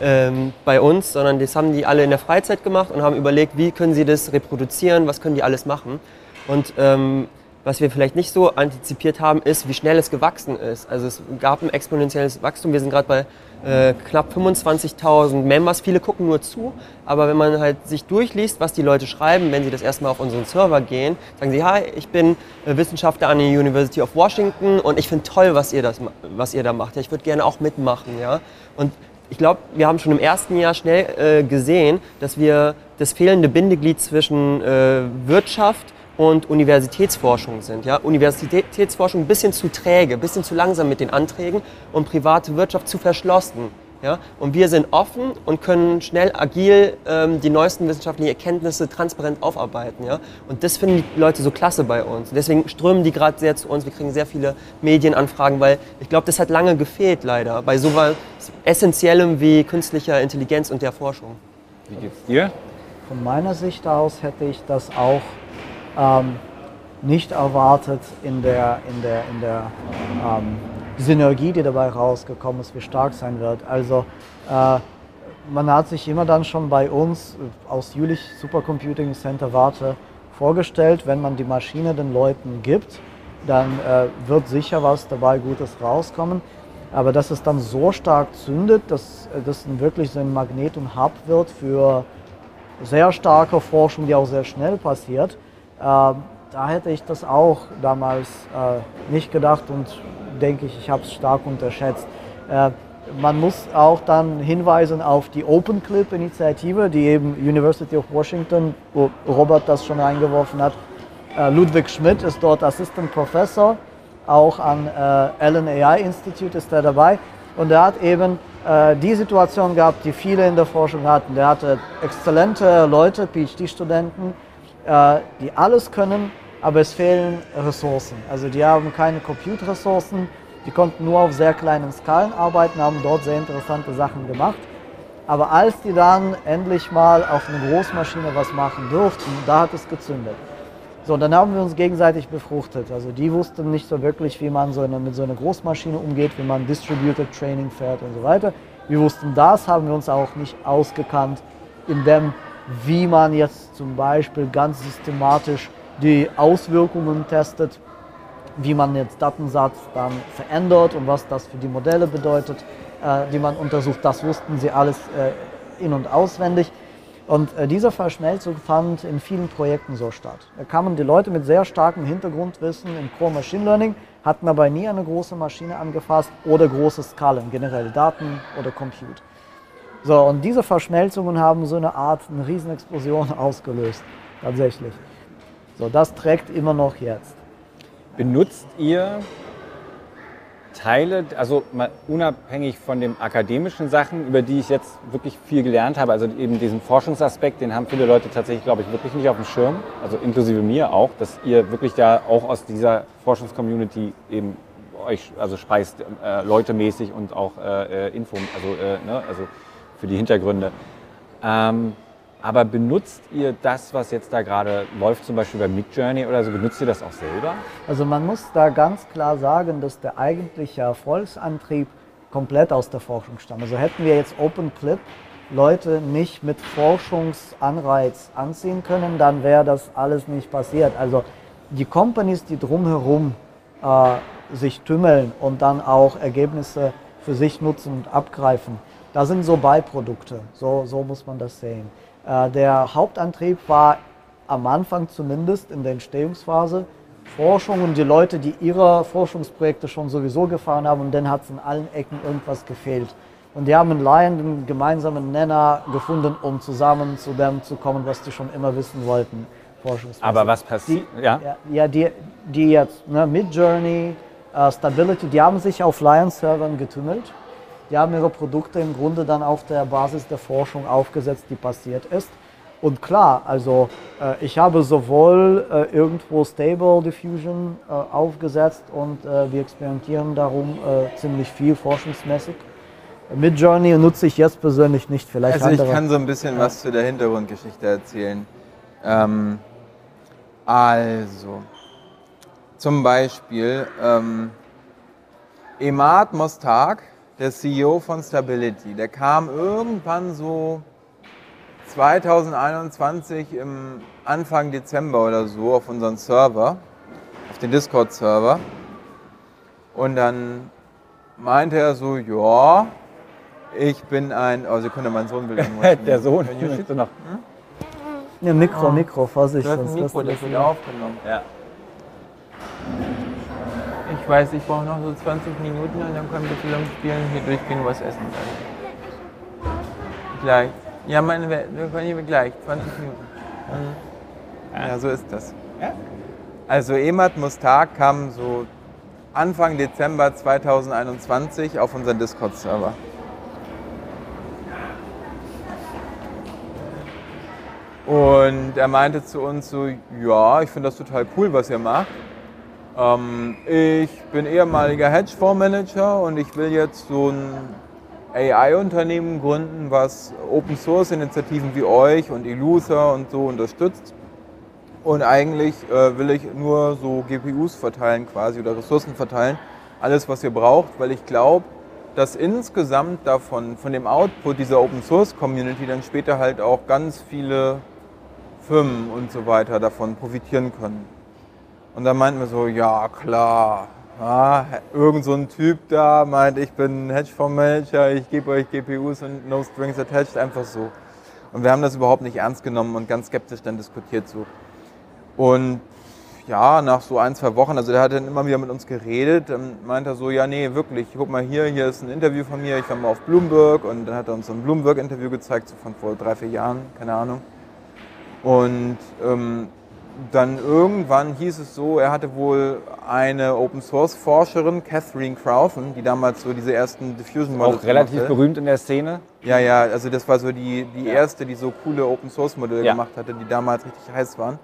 ähm, bei uns, sondern das haben die alle in der Freizeit gemacht und haben überlegt, wie können sie das reproduzieren, was können die alles machen. Und ähm, was wir vielleicht nicht so antizipiert haben, ist, wie schnell es gewachsen ist. Also es gab ein exponentielles Wachstum. Wir sind gerade bei äh, knapp 25.000 Members. Viele gucken nur zu, aber wenn man halt sich durchliest, was die Leute schreiben, wenn sie das erstmal auf unseren Server gehen, sagen sie, hi, ich bin äh, Wissenschaftler an der University of Washington und ich finde toll, was ihr, das, was ihr da macht. Ich würde gerne auch mitmachen. Ja? Und ich glaube, wir haben schon im ersten Jahr schnell äh, gesehen, dass wir das fehlende Bindeglied zwischen äh, Wirtschaft und Universitätsforschung sind. Ja? Universitätsforschung ein bisschen zu träge, ein bisschen zu langsam mit den Anträgen und private Wirtschaft zu verschlossen Ja? Und wir sind offen und können schnell, agil ähm, die neuesten wissenschaftlichen Erkenntnisse transparent aufarbeiten. Ja? Und das finden die Leute so klasse bei uns. Deswegen strömen die gerade sehr zu uns. Wir kriegen sehr viele Medienanfragen, weil ich glaube, das hat lange gefehlt leider bei so was Essentiellem wie künstlicher Intelligenz und der Forschung. Wie geht's dir? Von meiner Sicht aus hätte ich das auch ähm, nicht erwartet in der, in der, in der ähm, Synergie, die dabei rausgekommen ist, wie stark sein wird. Also äh, man hat sich immer dann schon bei uns aus Jülich Supercomputing Center Warte vorgestellt, wenn man die Maschine den Leuten gibt, dann äh, wird sicher was dabei Gutes rauskommen. Aber dass es dann so stark zündet, dass das wirklich so ein Magnet und Hub wird für sehr starke Forschung, die auch sehr schnell passiert, äh, da hätte ich das auch damals äh, nicht gedacht und denke ich, ich habe es stark unterschätzt. Äh, man muss auch dann hinweisen auf die OpenClip-Initiative, die eben University of Washington, wo Robert das schon reingeworfen hat. Äh, Ludwig Schmidt ist dort Assistant Professor, auch an äh, Allen AI Institute ist er dabei. Und er hat eben die Situation gehabt, die viele in der Forschung hatten. Der hatte exzellente Leute, PhD-Studenten, die alles können, aber es fehlen Ressourcen. Also die haben keine Compute-Ressourcen, die konnten nur auf sehr kleinen Skalen arbeiten, haben dort sehr interessante Sachen gemacht. Aber als die dann endlich mal auf einer Großmaschine was machen durften, da hat es gezündet. So, dann haben wir uns gegenseitig befruchtet. Also die wussten nicht so wirklich, wie man so eine, mit so einer Großmaschine umgeht, wie man Distributed Training fährt und so weiter. Wir wussten das, haben wir uns auch nicht ausgekannt in dem, wie man jetzt zum Beispiel ganz systematisch die Auswirkungen testet, wie man jetzt Datensatz dann verändert und was das für die Modelle bedeutet, äh, die man untersucht. Das wussten sie alles äh, in- und auswendig. Und äh, diese Verschmelzung fand in vielen Projekten so statt. Da kamen die Leute mit sehr starkem Hintergrundwissen im Core Machine Learning, hatten aber nie eine große Maschine angefasst oder große Skalen, generell Daten oder Compute. So, und diese Verschmelzungen haben so eine Art, eine Riesenexplosion <laughs> ausgelöst, tatsächlich. So, das trägt immer noch jetzt. Benutzt ihr Teile, also mal unabhängig von den akademischen Sachen, über die ich jetzt wirklich viel gelernt habe, also eben diesen Forschungsaspekt, den haben viele Leute tatsächlich, glaube ich, wirklich nicht auf dem Schirm, also inklusive mir auch, dass ihr wirklich da auch aus dieser Forschungscommunity eben euch also speist, äh, leutemäßig und auch äh, Info, also, äh, ne, also für die Hintergründe. Ähm, aber benutzt ihr das, was jetzt da gerade läuft, zum Beispiel bei Midjourney oder so, benutzt ihr das auch selber? Also man muss da ganz klar sagen, dass der eigentliche Erfolgsantrieb komplett aus der Forschung stammt. Also hätten wir jetzt OpenClip Leute nicht mit Forschungsanreiz anziehen können, dann wäre das alles nicht passiert. Also die Companies, die drumherum äh, sich tümmeln und dann auch Ergebnisse für sich nutzen und abgreifen, da sind so Beiprodukte. So, so muss man das sehen. Äh, der Hauptantrieb war am Anfang zumindest in der Entstehungsphase Forschung und die Leute, die ihre Forschungsprojekte schon sowieso gefahren haben und dann hat es in allen Ecken irgendwas gefehlt. Und die haben in Lion einen gemeinsamen Nenner gefunden, um zusammen zu dem zu kommen, was die schon immer wissen wollten. Aber was passiert? Ja, ja die, die jetzt, ne, Midjourney, uh, Stability, die haben sich auf Lion-Servern getümmelt die haben ihre Produkte im Grunde dann auf der Basis der Forschung aufgesetzt, die passiert ist. Und klar, also äh, ich habe sowohl äh, irgendwo Stable Diffusion äh, aufgesetzt und äh, wir experimentieren darum äh, ziemlich viel forschungsmäßig. Mit Journey nutze ich jetzt persönlich nicht, vielleicht Also andere. ich kann so ein bisschen ja. was zu der Hintergrundgeschichte erzählen. Ähm, also, zum Beispiel ähm, Emad Mostak der CEO von Stability. Der kam irgendwann so 2021 im Anfang Dezember oder so auf unseren Server, auf den Discord-Server. Und dann meinte er so, ja, ich bin ein, oh Sekunde, mein Sohn will <laughs> irgendwas. Der Sohn, möchte <laughs> noch. Hm? Ja, Mikro, Mikro, Vorsicht. Du hast ein Mikro, das wird aufgenommen. Ja. Ich weiß, ich brauche noch so 20 Minuten und dann können wir zusammen spielen hier durchgehen und was essen. Dann. Gleich. Ja, meine, Welt, wir können hier gleich, 20 Minuten. Mhm. Ja, so ist das. Also Emad Mustar kam so Anfang Dezember 2021 auf unseren Discord-Server. Und er meinte zu uns so, ja, ich finde das total cool, was ihr macht. Ähm, ich bin ehemaliger Hedgefondsmanager und ich will jetzt so ein AI-Unternehmen gründen, was Open-Source-Initiativen wie euch und Illusa und so unterstützt. Und eigentlich äh, will ich nur so GPUs verteilen quasi oder Ressourcen verteilen, alles was ihr braucht, weil ich glaube, dass insgesamt davon, von dem Output dieser Open Source Community dann später halt auch ganz viele Firmen und so weiter davon profitieren können. Und dann meinten wir so, ja klar, ja, irgend so ein Typ da meint, ich bin Hedgefondsmanager, ich gebe euch GPUs und no strings attached, einfach so. Und wir haben das überhaupt nicht ernst genommen und ganz skeptisch dann diskutiert so. Und ja, nach so ein, zwei Wochen, also der hat dann immer wieder mit uns geredet, dann meinte er so, ja nee, wirklich, guck mal hier, hier ist ein Interview von mir, ich war mal auf Bloomberg und dann hat er uns so ein Bloomberg-Interview gezeigt, so von vor drei, vier Jahren, keine Ahnung. Und ähm, dann irgendwann hieß es so, er hatte wohl eine Open Source Forscherin, Catherine Crowthen, die damals so diese ersten Diffusion Models Auch relativ berühmt in der Szene. Ja, ja, also das war so die, die ja. erste, die so coole Open Source Modelle ja. gemacht hatte, die damals richtig heiß waren.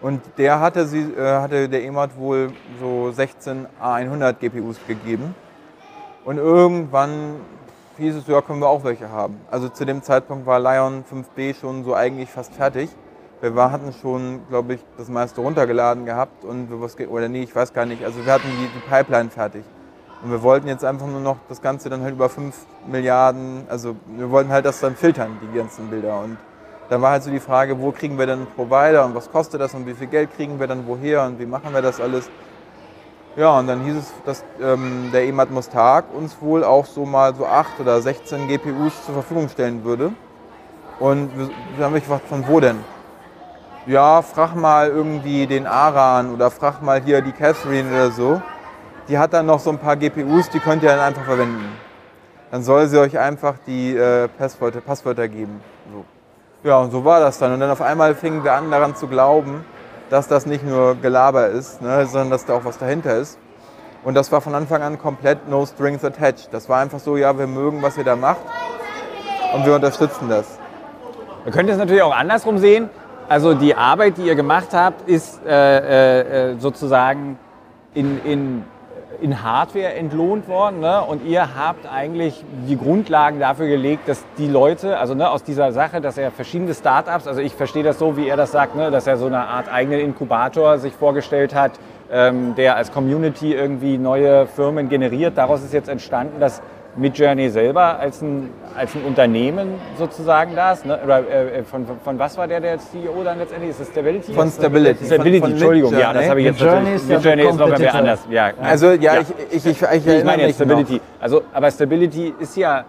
Und der hatte, sie, äh, hatte der EMAT wohl so 16 A100 GPUs gegeben. Und irgendwann hieß es, ja, können wir auch welche haben. Also zu dem Zeitpunkt war Lion 5B schon so eigentlich fast fertig. Wir hatten schon, glaube ich, das meiste runtergeladen gehabt und wir was, oder nee, ich weiß gar nicht. Also wir hatten die, die Pipeline fertig. Und wir wollten jetzt einfach nur noch das Ganze dann halt über 5 Milliarden, also wir wollten halt das dann filtern, die ganzen Bilder. Und dann war halt so die Frage, wo kriegen wir denn einen Provider und was kostet das und wie viel Geld kriegen wir dann woher und wie machen wir das alles. Ja, und dann hieß es, dass ähm, der EMAT Mustag uns wohl auch so mal so 8 oder 16 GPUs zur Verfügung stellen würde. Und wir, wir haben mich gefragt, von wo denn? Ja, frag mal irgendwie den Aran oder frag mal hier die Catherine oder so. Die hat dann noch so ein paar GPUs, die könnt ihr dann einfach verwenden. Dann soll sie euch einfach die äh, Passwörter, Passwörter geben. So. Ja, und so war das dann. Und dann auf einmal fingen wir an, daran zu glauben, dass das nicht nur Gelaber ist, ne, sondern dass da auch was dahinter ist. Und das war von Anfang an komplett no strings attached. Das war einfach so, ja, wir mögen, was ihr da macht und wir unterstützen das. Man könnte es natürlich auch andersrum sehen. Also die Arbeit, die ihr gemacht habt, ist äh, äh, sozusagen in, in in Hardware entlohnt worden. Ne? Und ihr habt eigentlich die Grundlagen dafür gelegt, dass die Leute, also ne, aus dieser Sache, dass er verschiedene Startups, also ich verstehe das so, wie er das sagt, ne, dass er so eine Art eigenen Inkubator sich vorgestellt hat, ähm, der als Community irgendwie neue Firmen generiert. Daraus ist jetzt entstanden, dass Midjourney selber als ein, als ein Unternehmen sozusagen das? Ne? Oder äh, von, von, was war der der CEO dann letztendlich? Ist das Stability? Von Stability. Stability, von, von Entschuldigung, ja, das habe ich jetzt Midjourney ist, Midjourney ist noch wer anders. Ja. Also ja, ja. Ich, ich, ich, ich, ich meine jetzt Stability. Noch. Also, aber Stability ist ja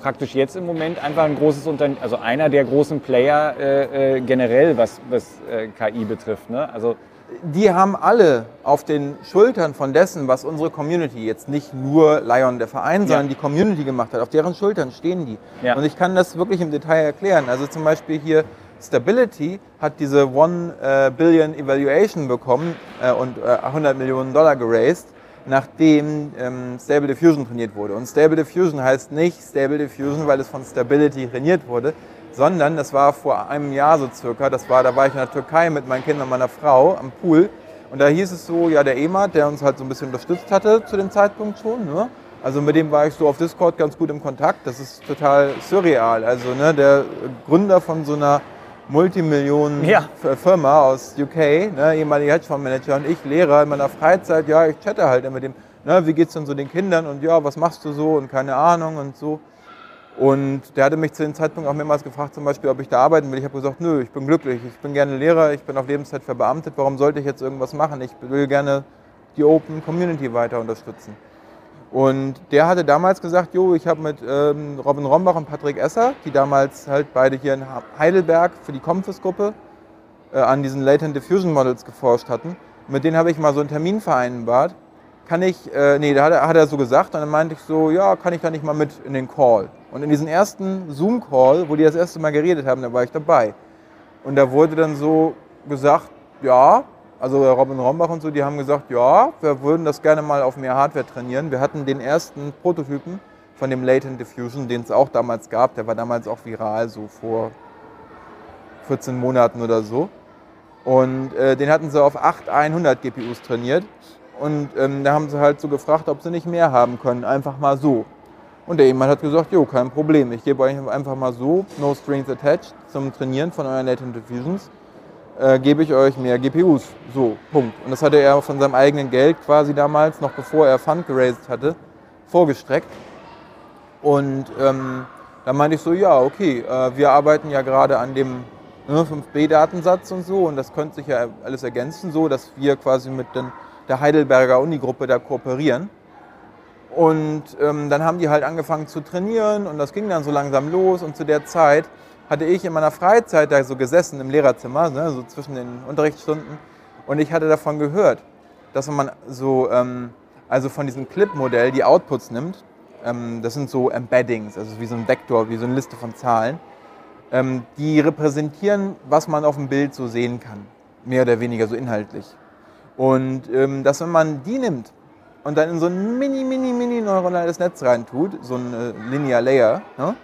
praktisch jetzt im Moment einfach ein großes Unternehmen, also einer der großen Player äh, äh, generell, was, was äh, KI betrifft. Ne? Also die haben alle auf den Schultern von dessen, was unsere Community, jetzt nicht nur Lion der Verein, ja. sondern die Community gemacht hat, auf deren Schultern stehen die. Ja. Und ich kann das wirklich im Detail erklären. Also zum Beispiel hier Stability hat diese One äh, Billion Evaluation bekommen äh, und äh, 100 Millionen Dollar geraced, nachdem ähm, Stable Diffusion trainiert wurde. Und Stable Diffusion heißt nicht Stable Diffusion, weil es von Stability trainiert wurde, sondern das war vor einem Jahr so circa, das war, da war ich in der Türkei mit meinen Kindern und meiner Frau am Pool und da hieß es so, ja der Emat, der uns halt so ein bisschen unterstützt hatte zu dem Zeitpunkt schon, ne? also mit dem war ich so auf Discord ganz gut im Kontakt, das ist total surreal, also ne, der Gründer von so einer Multimillionen-Firma ja. aus UK, ne, ehemaliger Hedgefondsmanager und ich Lehrer in meiner Freizeit, ja ich chatte halt mit dem, ne, wie geht's denn so den Kindern und ja, was machst du so und keine Ahnung und so. Und der hatte mich zu dem Zeitpunkt auch mehrmals gefragt, zum Beispiel, ob ich da arbeiten will. Ich habe gesagt, nö, ich bin glücklich, ich bin gerne Lehrer, ich bin auf Lebenszeit verbeamtet, warum sollte ich jetzt irgendwas machen? Ich will gerne die Open Community weiter unterstützen. Und der hatte damals gesagt, jo, ich habe mit ähm, Robin Rombach und Patrick Esser, die damals halt beide hier in Heidelberg für die Comfys-Gruppe äh, an diesen Latent Diffusion Models geforscht hatten, mit denen habe ich mal so einen Termin vereinbart. Kann ich, äh, nee, da hat er, hat er so gesagt und dann meinte ich so, ja, kann ich da nicht mal mit in den Call? Und in diesem ersten Zoom-Call, wo die das erste Mal geredet haben, da war ich dabei. Und da wurde dann so gesagt, ja, also Robin Rombach und so, die haben gesagt, ja, wir würden das gerne mal auf mehr Hardware trainieren. Wir hatten den ersten Prototypen von dem Latent Diffusion, den es auch damals gab. Der war damals auch viral, so vor 14 Monaten oder so. Und äh, den hatten sie auf 8 100 GPUs trainiert. Und ähm, da haben sie halt so gefragt, ob sie nicht mehr haben können, einfach mal so. Und der jemand hat gesagt, jo, kein Problem, ich gebe euch einfach mal so, no strings attached, zum Trainieren von euren Latent Diffusions, äh, gebe ich euch mehr GPUs. So, Punkt. Und das hatte er von seinem eigenen Geld quasi damals, noch bevor er Fund geraced hatte, vorgestreckt. Und ähm, da meinte ich so, ja, okay, äh, wir arbeiten ja gerade an dem ne, 5B-Datensatz und so und das könnte sich ja alles ergänzen, so dass wir quasi mit den, der Heidelberger Uni-Gruppe da kooperieren. Und ähm, dann haben die halt angefangen zu trainieren und das ging dann so langsam los. Und zu der Zeit hatte ich in meiner Freizeit da so gesessen im Lehrerzimmer, ne, so zwischen den Unterrichtsstunden. Und ich hatte davon gehört, dass man so, ähm, also von diesem Clip-Modell die Outputs nimmt. Ähm, das sind so Embeddings, also wie so ein Vektor, wie so eine Liste von Zahlen. Ähm, die repräsentieren, was man auf dem Bild so sehen kann. Mehr oder weniger so inhaltlich. Und ähm, dass wenn man die nimmt und dann in so ein mini, mini, mini neuronales Netz reintut, so ein äh, Linear Layer, ne,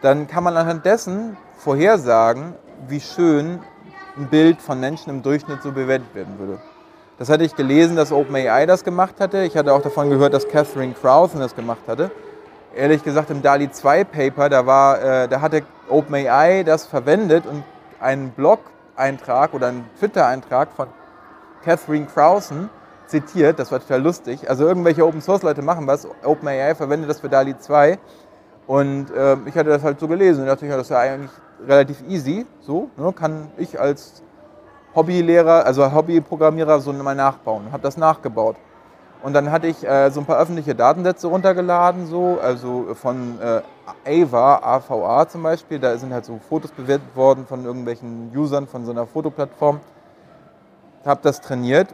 dann kann man anhand dessen vorhersagen, wie schön ein Bild von Menschen im Durchschnitt so bewertet werden würde. Das hatte ich gelesen, dass OpenAI das gemacht hatte. Ich hatte auch davon gehört, dass Catherine Crowthen das gemacht hatte. Ehrlich gesagt, im DALI 2 Paper, da, war, äh, da hatte OpenAI das verwendet und einen Blog-Eintrag oder einen Twitter-Eintrag von Catherine Crowthen zitiert, das war total lustig. Also irgendwelche Open Source Leute machen was, OpenAI verwendet das für DALI 2 und äh, ich hatte das halt so gelesen und dachte, ja, das ist ja eigentlich relativ easy, so, ne, kann ich als Hobbylehrer, also Hobbyprogrammierer so mal nachbauen. Habe das nachgebaut. Und dann hatte ich äh, so ein paar öffentliche Datensätze runtergeladen, so, also von äh, AVA, AVA zum Beispiel. Da sind halt so Fotos bewertet worden von irgendwelchen Usern von so einer Fotoplattform. Habe das trainiert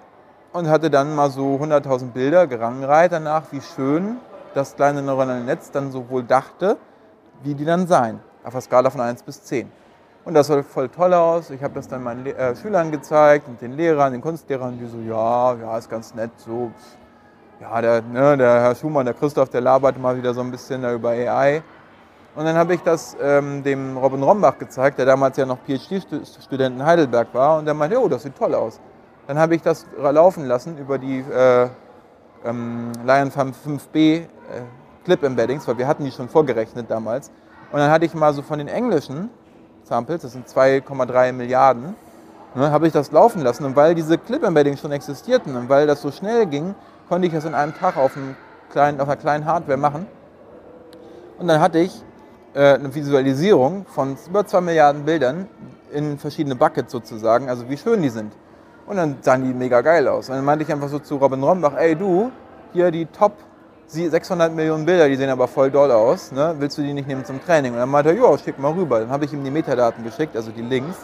und hatte dann mal so 100.000 Bilder gerangereiht danach, wie schön das kleine neuronale Netz dann so wohl dachte, wie die dann seien, auf einer Skala von 1 bis 10. Und das sah voll toll aus. Ich habe das dann meinen äh, Schülern gezeigt und den Lehrern, den Kunstlehrern, die so, ja, ja, ist ganz nett, so. Ja, der, ne, der Herr Schumann, der Christoph, der labert mal wieder so ein bisschen da über AI. Und dann habe ich das ähm, dem Robin Rombach gezeigt, der damals ja noch PhD-Student in Heidelberg war. Und der meinte, oh, das sieht toll aus. Dann habe ich das laufen lassen über die äh, ähm, Lionfarm 5B äh, Clip Embeddings, weil wir hatten die schon vorgerechnet damals. Und dann hatte ich mal so von den englischen Samples, das sind 2,3 Milliarden, ne, habe ich das laufen lassen. Und weil diese Clip Embeddings schon existierten und weil das so schnell ging, konnte ich das in einem Tag auf, einem kleinen, auf einer kleinen Hardware machen. Und dann hatte ich äh, eine Visualisierung von über 2 Milliarden Bildern in verschiedene Buckets sozusagen, also wie schön die sind. Und dann sahen die mega geil aus. Und dann meinte ich einfach so zu Robin Rombach, ey du, hier die Top 600 Millionen Bilder, die sehen aber voll doll aus, ne? willst du die nicht nehmen zum Training? Und dann meinte er, ja, schick mal rüber. Dann habe ich ihm die Metadaten geschickt, also die Links.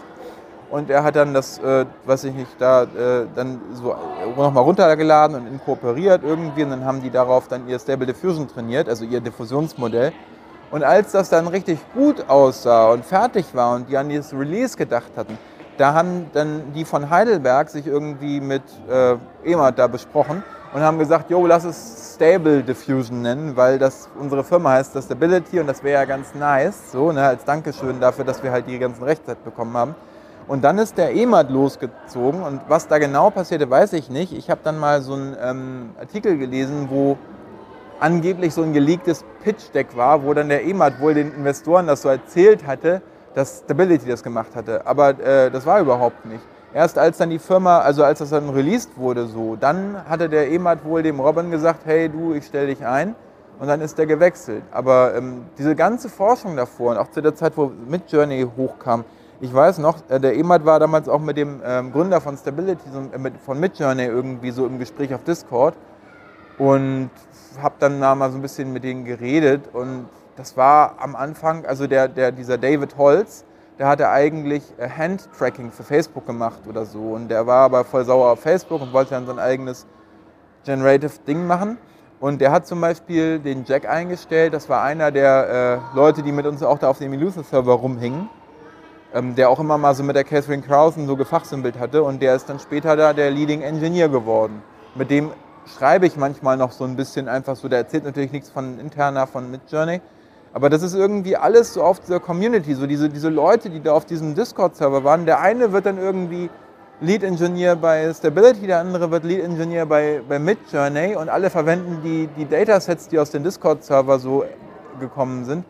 Und er hat dann das, äh, was ich nicht, da äh, dann so nochmal runtergeladen und inkorporiert irgendwie. Und dann haben die darauf dann ihr Stable Diffusion trainiert, also ihr Diffusionsmodell. Und als das dann richtig gut aussah und fertig war und die an dieses Release gedacht hatten, da haben dann die von Heidelberg sich irgendwie mit äh, EMAT da besprochen und haben gesagt, jo, lass es Stable Diffusion nennen, weil das unsere Firma heißt das Stability und das wäre ja ganz nice, so ne, als Dankeschön dafür, dass wir halt die ganzen Rechte bekommen haben. Und dann ist der EMAT losgezogen und was da genau passierte, weiß ich nicht. Ich habe dann mal so einen ähm, Artikel gelesen, wo angeblich so ein geleaktes Pitch-Deck war, wo dann der EMAT wohl den Investoren das so erzählt hatte, dass Stability das gemacht hatte. Aber äh, das war überhaupt nicht. Erst als dann die Firma, also als das dann released wurde, so, dann hatte der EMAT wohl dem Robin gesagt, hey du, ich stelle dich ein. Und dann ist der gewechselt. Aber ähm, diese ganze Forschung davor und auch zu der Zeit, wo Midjourney hochkam, ich weiß noch, äh, der EMAT war damals auch mit dem ähm, Gründer von Stability, so, äh, mit, von Midjourney irgendwie so im Gespräch auf Discord und habe dann da mal so ein bisschen mit denen geredet und das war am Anfang, also der, der, dieser David Holz, der hatte eigentlich äh, Hand-Tracking für Facebook gemacht oder so. Und der war aber voll sauer auf Facebook und wollte dann sein eigenes Generative-Ding machen. Und der hat zum Beispiel den Jack eingestellt. Das war einer der äh, Leute, die mit uns auch da auf dem Illusion-Server rumhingen. Ähm, der auch immer mal so mit der Catherine Krausen so gefachsimpelt hatte. Und der ist dann später da der Leading Engineer geworden. Mit dem schreibe ich manchmal noch so ein bisschen einfach so. Der erzählt natürlich nichts von interner, von Midjourney. Aber das ist irgendwie alles so auf dieser Community, so diese, diese Leute, die da auf diesem Discord-Server waren. Der eine wird dann irgendwie Lead Engineer bei Stability, der andere wird Lead Engineer bei, bei Midjourney und alle verwenden die, die Datasets, die aus dem Discord-Server so gekommen sind.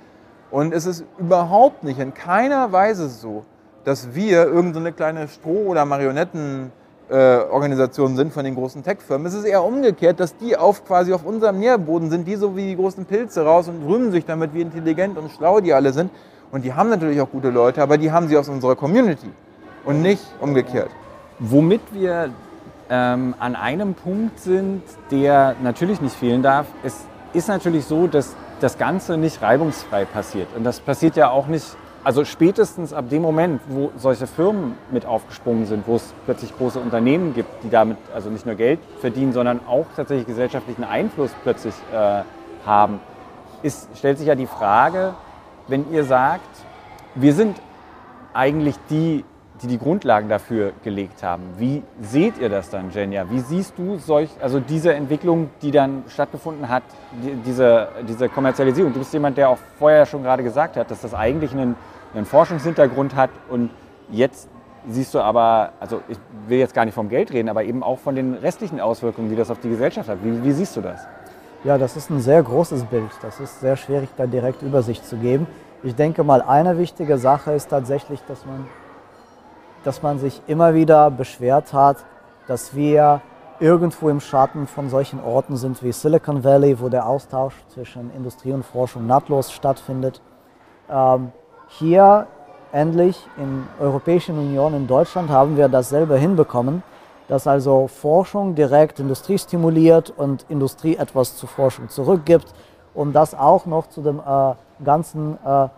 Und es ist überhaupt nicht in keiner Weise so, dass wir irgendeine so kleine Stroh- oder Marionetten- Organisationen sind von den großen Tech-Firmen. Es ist eher umgekehrt, dass die auf quasi auf unserem Nährboden sind, die so wie die großen Pilze raus und rühmen sich damit, wie intelligent und schlau die alle sind. Und die haben natürlich auch gute Leute, aber die haben sie aus unserer Community und nicht umgekehrt. Womit wir ähm, an einem Punkt sind, der natürlich nicht fehlen darf. Es ist natürlich so, dass das Ganze nicht reibungsfrei passiert. Und das passiert ja auch nicht also spätestens ab dem Moment, wo solche Firmen mit aufgesprungen sind, wo es plötzlich große Unternehmen gibt, die damit also nicht nur Geld verdienen, sondern auch tatsächlich gesellschaftlichen Einfluss plötzlich äh, haben, ist, stellt sich ja die Frage, wenn ihr sagt, wir sind eigentlich die, die die Grundlagen dafür gelegt haben. Wie seht ihr das dann, Jenja? Wie siehst du solch, also diese Entwicklung, die dann stattgefunden hat, die, diese, diese Kommerzialisierung? Du bist jemand, der auch vorher schon gerade gesagt hat, dass das eigentlich ein einen Forschungshintergrund hat und jetzt siehst du aber, also ich will jetzt gar nicht vom Geld reden, aber eben auch von den restlichen Auswirkungen, die das auf die Gesellschaft hat. Wie, wie siehst du das? Ja, das ist ein sehr großes Bild. Das ist sehr schwierig, da direkt Übersicht zu geben. Ich denke mal, eine wichtige Sache ist tatsächlich, dass man, dass man sich immer wieder beschwert hat, dass wir irgendwo im Schatten von solchen Orten sind wie Silicon Valley, wo der Austausch zwischen Industrie und Forschung nahtlos stattfindet. Ähm, hier endlich in der Europäischen Union, in Deutschland, haben wir dasselbe hinbekommen, dass also Forschung direkt Industrie stimuliert und Industrie etwas zur Forschung zurückgibt und das auch noch zu dem äh, ganzen äh, äh,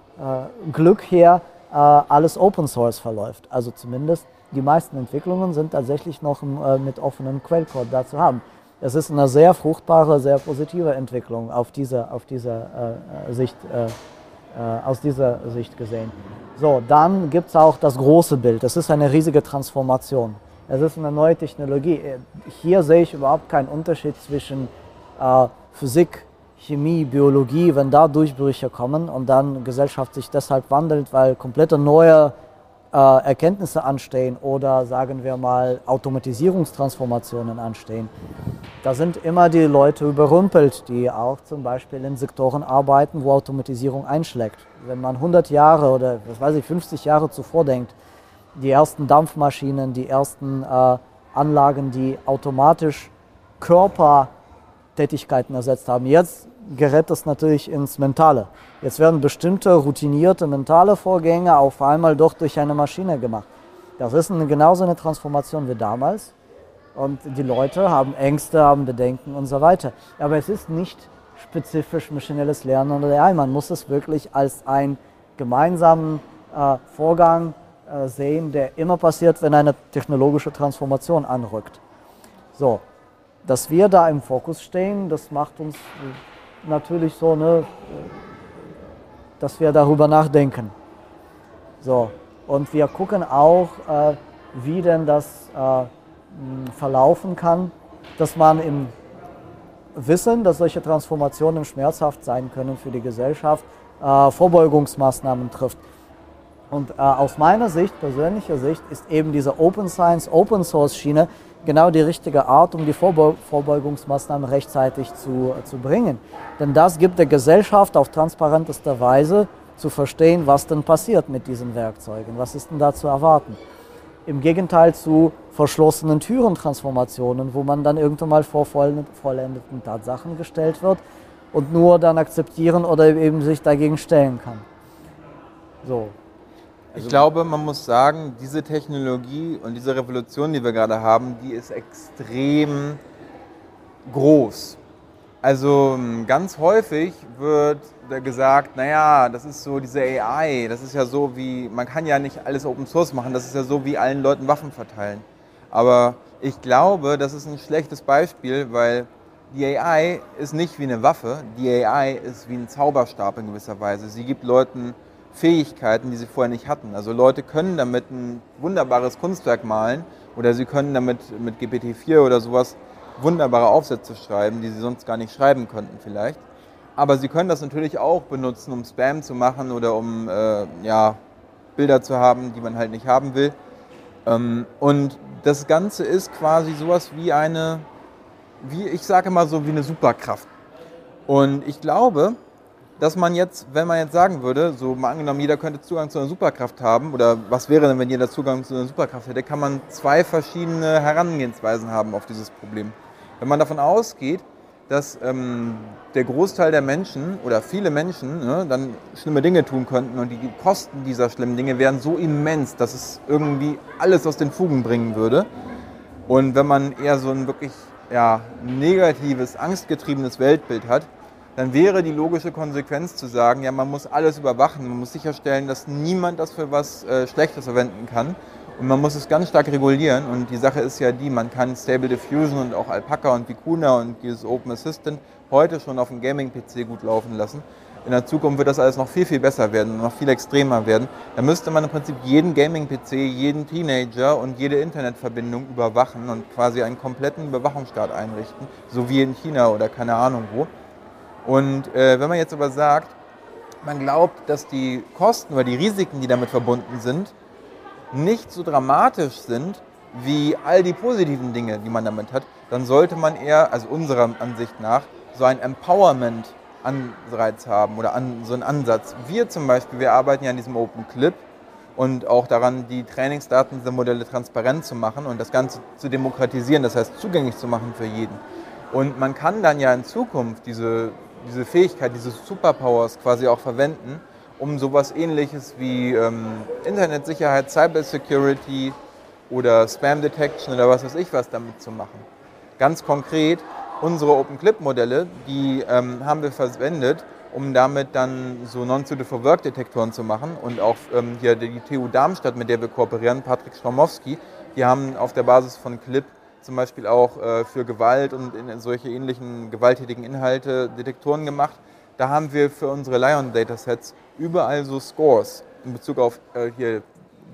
Glück her äh, alles Open Source verläuft. Also zumindest die meisten Entwicklungen sind tatsächlich noch äh, mit offenem Quellcode da zu haben. Es ist eine sehr fruchtbare, sehr positive Entwicklung auf dieser auf diese äh, Sicht aus dieser Sicht gesehen. So, dann gibt es auch das große Bild. Es ist eine riesige Transformation. Es ist eine neue Technologie. Äh, hier sehe ich überhaupt keinen Unterschied zwischen äh, Physik, Chemie, Biologie, wenn da Durchbrüche kommen und dann Gesellschaft sich deshalb wandelt, weil komplette neue äh, Erkenntnisse anstehen oder sagen wir mal Automatisierungstransformationen anstehen. Da sind immer die Leute überrumpelt, die auch zum Beispiel in Sektoren arbeiten, wo Automatisierung einschlägt. Wenn man 100 Jahre oder was weiß ich 50 Jahre zuvor denkt, die ersten Dampfmaschinen, die ersten äh, Anlagen, die automatisch Körpertätigkeiten ersetzt haben. Jetzt gerät das natürlich ins Mentale. Jetzt werden bestimmte routinierte mentale Vorgänge auf einmal doch durch eine Maschine gemacht. Das ist eine, genauso eine Transformation wie damals. Und die Leute haben Ängste, haben Bedenken und so weiter. Aber es ist nicht spezifisch maschinelles Lernen oder AI. Man muss es wirklich als einen gemeinsamen äh, Vorgang äh, sehen, der immer passiert, wenn eine technologische Transformation anrückt. So, dass wir da im Fokus stehen, das macht uns natürlich so, ne, dass wir darüber nachdenken. So, und wir gucken auch, äh, wie denn das äh, verlaufen kann, dass man im Wissen, dass solche Transformationen schmerzhaft sein können für die Gesellschaft, äh, Vorbeugungsmaßnahmen trifft. Und äh, aus meiner Sicht, persönlicher Sicht, ist eben diese Open Science, Open Source Schiene genau die richtige Art, um die Vorbeugungsmaßnahmen rechtzeitig zu, zu bringen. Denn das gibt der Gesellschaft auf transparenteste Weise zu verstehen, was denn passiert mit diesen Werkzeugen, was ist denn da zu erwarten. Im Gegenteil zu verschlossenen Türentransformationen, wo man dann irgendwann mal vor vollendeten Tatsachen gestellt wird und nur dann akzeptieren oder eben sich dagegen stellen kann. So, ich also glaube, man muss sagen, diese Technologie und diese Revolution, die wir gerade haben, die ist extrem groß. Also ähm, ganz häufig wird gesagt, naja, das ist so diese AI, das ist ja so wie, man kann ja nicht alles Open Source machen, das ist ja so wie allen Leuten Waffen verteilen. Aber ich glaube, das ist ein schlechtes Beispiel, weil die AI ist nicht wie eine Waffe, die AI ist wie ein Zauberstab in gewisser Weise. Sie gibt Leuten Fähigkeiten, die sie vorher nicht hatten. Also Leute können damit ein wunderbares Kunstwerk malen oder sie können damit mit GPT-4 oder sowas wunderbare Aufsätze schreiben, die sie sonst gar nicht schreiben könnten vielleicht. Aber Sie können das natürlich auch benutzen, um Spam zu machen oder um äh, ja, Bilder zu haben, die man halt nicht haben will. Ähm, und das Ganze ist quasi sowas wie eine, wie ich sage mal so, wie eine Superkraft. Und ich glaube, dass man jetzt, wenn man jetzt sagen würde, so mal angenommen, jeder könnte Zugang zu einer Superkraft haben, oder was wäre denn, wenn jeder Zugang zu einer Superkraft hätte, kann man zwei verschiedene Herangehensweisen haben auf dieses Problem. Wenn man davon ausgeht, dass ähm, der Großteil der Menschen oder viele Menschen ne, dann schlimme Dinge tun könnten und die Kosten dieser schlimmen Dinge wären so immens, dass es irgendwie alles aus den Fugen bringen würde. Und wenn man eher so ein wirklich ja, negatives, angstgetriebenes Weltbild hat, dann wäre die logische Konsequenz zu sagen, ja, man muss alles überwachen, man muss sicherstellen, dass niemand das für was äh, Schlechtes verwenden kann. Und man muss es ganz stark regulieren. Und die Sache ist ja die, man kann Stable Diffusion und auch Alpaca und Vicuna und dieses Open Assistant heute schon auf dem Gaming-PC gut laufen lassen. In der Zukunft wird das alles noch viel, viel besser werden, noch viel extremer werden. Da müsste man im Prinzip jeden Gaming-PC, jeden Teenager und jede Internetverbindung überwachen und quasi einen kompletten Überwachungsstaat einrichten, so wie in China oder keine Ahnung wo. Und äh, wenn man jetzt aber sagt, man glaubt, dass die Kosten oder die Risiken, die damit verbunden sind, nicht so dramatisch sind wie all die positiven Dinge, die man damit hat, dann sollte man eher, also unserer Ansicht nach, so ein Empowerment-Anreiz haben oder an, so einen Ansatz. Wir zum Beispiel, wir arbeiten ja an diesem Open Clip und auch daran, die Trainingsdaten dieser Modelle transparent zu machen und das Ganze zu demokratisieren, das heißt zugänglich zu machen für jeden. Und man kann dann ja in Zukunft diese diese Fähigkeit, diese Superpowers quasi auch verwenden, um sowas ähnliches wie ähm, Internetsicherheit, Cybersecurity oder Spam Detection oder was weiß ich was damit zu machen. Ganz konkret, unsere OpenClip-Modelle, die ähm, haben wir verwendet, um damit dann so Non-Suited-for-Work-Detektoren zu machen. Und auch ähm, hier die TU Darmstadt, mit der wir kooperieren, Patrick Stromowski, die haben auf der Basis von Clip zum Beispiel auch äh, für Gewalt und in solche ähnlichen gewalttätigen Inhalte Detektoren gemacht. Da haben wir für unsere Lion-Datasets überall so Scores in Bezug auf äh, hier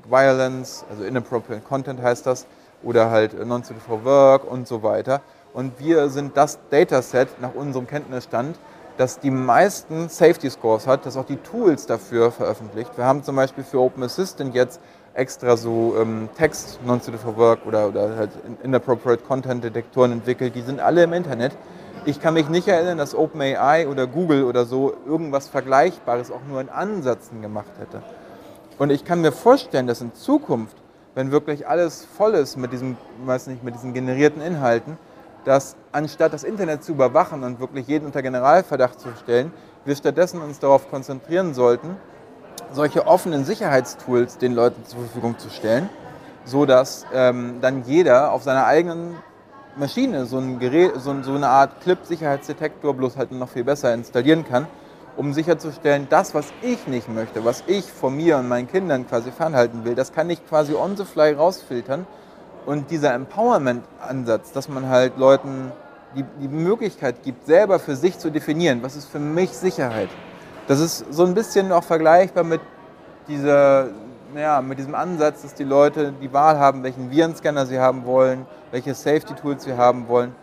Violence, also Inappropriate Content heißt das, oder halt Non-Suited for Work und so weiter. Und wir sind das Dataset nach unserem Kenntnisstand, das die meisten Safety Scores hat, das auch die Tools dafür veröffentlicht. Wir haben zum Beispiel für Open Assistant jetzt extra so ähm, Text Non-Suited for Work oder, oder halt Inappropriate Content Detektoren entwickelt. Die sind alle im Internet. Ich kann mich nicht erinnern, dass OpenAI oder Google oder so irgendwas Vergleichbares auch nur in Ansätzen gemacht hätte. Und ich kann mir vorstellen, dass in Zukunft, wenn wirklich alles voll ist mit diesem, weiß nicht, mit diesen generierten Inhalten, dass anstatt das Internet zu überwachen und wirklich jeden unter Generalverdacht zu stellen, wir stattdessen uns darauf konzentrieren sollten, solche offenen Sicherheitstools den Leuten zur Verfügung zu stellen, so dass ähm, dann jeder auf seiner eigenen Maschine so, ein Gerät, so, so eine Art Clip-Sicherheitsdetektor bloß halt noch viel besser installieren kann, um sicherzustellen, das, was ich nicht möchte, was ich von mir und meinen Kindern quasi fernhalten will, das kann ich quasi on the fly rausfiltern. Und dieser Empowerment-Ansatz, dass man halt Leuten die, die Möglichkeit gibt, selber für sich zu definieren, was ist für mich Sicherheit, das ist so ein bisschen auch vergleichbar mit, dieser, ja, mit diesem Ansatz, dass die Leute die Wahl haben, welchen Virenscanner sie haben wollen, welche Safety-Tools sie haben wollen.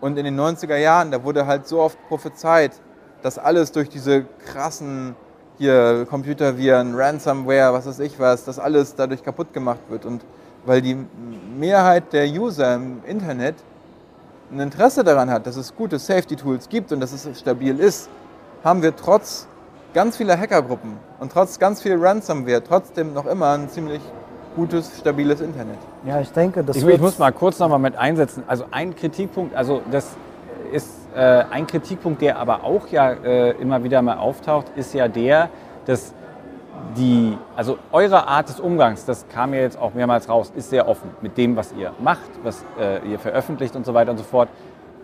Und in den 90er Jahren, da wurde halt so oft prophezeit, dass alles durch diese krassen hier Computerviren, Ransomware, was weiß ich was, dass alles dadurch kaputt gemacht wird. Und weil die Mehrheit der User im Internet ein Interesse daran hat, dass es gute Safety-Tools gibt und dass es stabil ist, haben wir trotz ganz viele Hackergruppen und trotz ganz viel Ransomware trotzdem noch immer ein ziemlich gutes, stabiles Internet. Ja, ich denke, das ich, ich muss mal kurz nochmal mit einsetzen. Also ein Kritikpunkt, also das ist äh, ein Kritikpunkt, der aber auch ja äh, immer wieder mal auftaucht, ist ja der, dass die, also eure Art des Umgangs, das kam ja jetzt auch mehrmals raus, ist sehr offen mit dem, was ihr macht, was äh, ihr veröffentlicht und so weiter und so fort.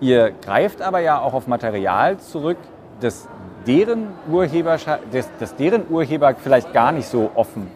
Ihr greift aber ja auch auf Material zurück, das deren Urheber, das, das deren Urheber vielleicht gar nicht so offen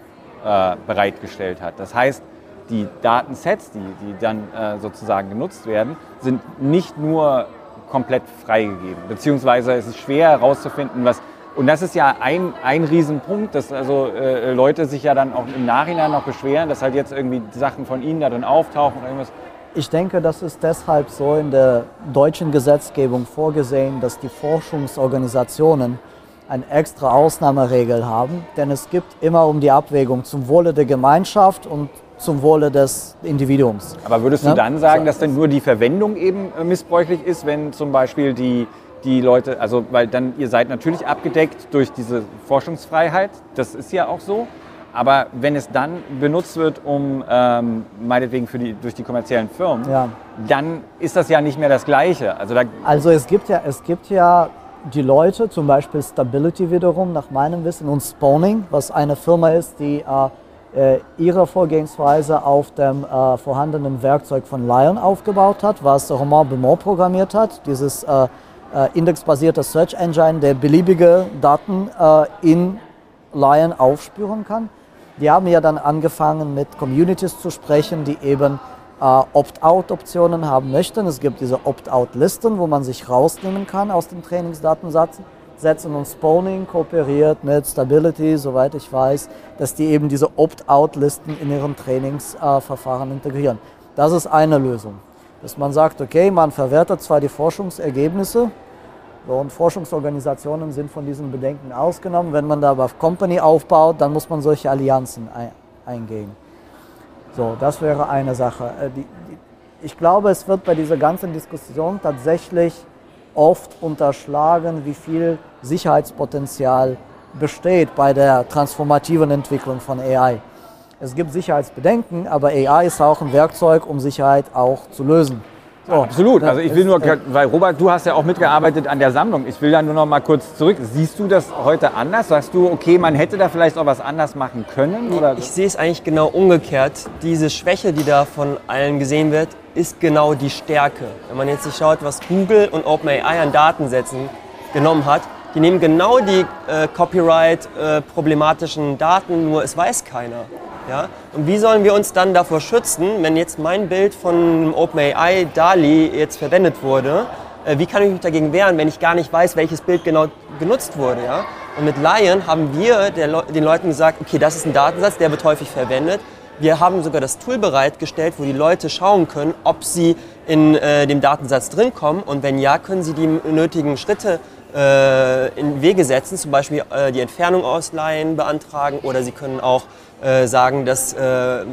äh, bereitgestellt hat. Das heißt, die Datensets, die, die dann äh, sozusagen genutzt werden, sind nicht nur komplett freigegeben. Beziehungsweise es ist schwer herauszufinden, was. Und das ist ja ein, ein Riesenpunkt, dass also äh, Leute sich ja dann auch im Nachhinein noch beschweren, dass halt jetzt irgendwie Sachen von ihnen da drin auftauchen oder irgendwas. Ich denke, das ist deshalb so in der deutschen Gesetzgebung vorgesehen, dass die Forschungsorganisationen eine extra Ausnahmeregel haben, denn es gibt immer um die Abwägung zum Wohle der Gemeinschaft und zum Wohle des Individuums. Aber würdest du ja? dann sagen, dass denn nur die Verwendung eben äh, missbräuchlich ist, wenn zum Beispiel die, die Leute, also weil dann ihr seid natürlich abgedeckt durch diese Forschungsfreiheit, das ist ja auch so, aber wenn es dann benutzt wird, um ähm, meinetwegen für die, durch die kommerziellen Firmen, ja. dann ist das ja nicht mehr das Gleiche. Also, also es gibt ja, es gibt ja die Leute, zum Beispiel Stability wiederum, nach meinem Wissen, und Spawning, was eine Firma ist, die äh, äh, ihre Vorgehensweise auf dem äh, vorhandenen Werkzeug von Lion aufgebaut hat, was Romain Beaumont programmiert hat, dieses äh, äh indexbasierte Search Engine, der beliebige Daten äh, in Lion aufspüren kann. Die haben ja dann angefangen mit Communities zu sprechen, die eben äh, Opt-out-Optionen haben möchten. Es gibt diese Opt-out-Listen, wo man sich rausnehmen kann aus dem Trainingsdatensatz. Setzen und Spawning kooperiert mit Stability, soweit ich weiß, dass die eben diese Opt-out-Listen in ihren Trainingsverfahren äh, integrieren. Das ist eine Lösung. Dass man sagt, okay, man verwertet zwar die Forschungsergebnisse, und Forschungsorganisationen sind von diesen Bedenken ausgenommen. Wenn man da aber Company aufbaut, dann muss man solche Allianzen eingehen. So, das wäre eine Sache. Äh, ich glaube, es wird bei dieser ganzen Diskussion tatsächlich oft unterschlagen, wie viel Sicherheitspotenzial besteht bei der transformativen Entwicklung von AI. Es gibt Sicherheitsbedenken, aber AI ist auch ein Werkzeug, um Sicherheit auch zu lösen. So, Absolut. Also ich will nur, weil Robert, du hast ja auch mitgearbeitet an der Sammlung. Ich will da nur noch mal kurz zurück. Siehst du das heute anders? Sagst du, okay, man hätte da vielleicht auch was anders machen können? Oder? Ich sehe es eigentlich genau umgekehrt. Diese Schwäche, die da von allen gesehen wird, ist genau die Stärke. Wenn man jetzt sich schaut, was Google und OpenAI an Datensätzen genommen hat, die nehmen genau die äh, Copyright-problematischen äh, Daten, nur es weiß keiner. Ja? Und wie sollen wir uns dann davor schützen, wenn jetzt mein Bild von OpenAI DALI jetzt verwendet wurde? Äh, wie kann ich mich dagegen wehren, wenn ich gar nicht weiß, welches Bild genau genutzt wurde? Ja? Und mit Lion haben wir den Leuten gesagt, okay, das ist ein Datensatz, der wird häufig verwendet. Wir haben sogar das Tool bereitgestellt, wo die Leute schauen können, ob sie in äh, dem Datensatz drin kommen und wenn ja, können sie die nötigen Schritte äh, in Wege setzen, zum Beispiel äh, die Entfernung ausleihen beantragen oder sie können auch äh, sagen, dass, äh,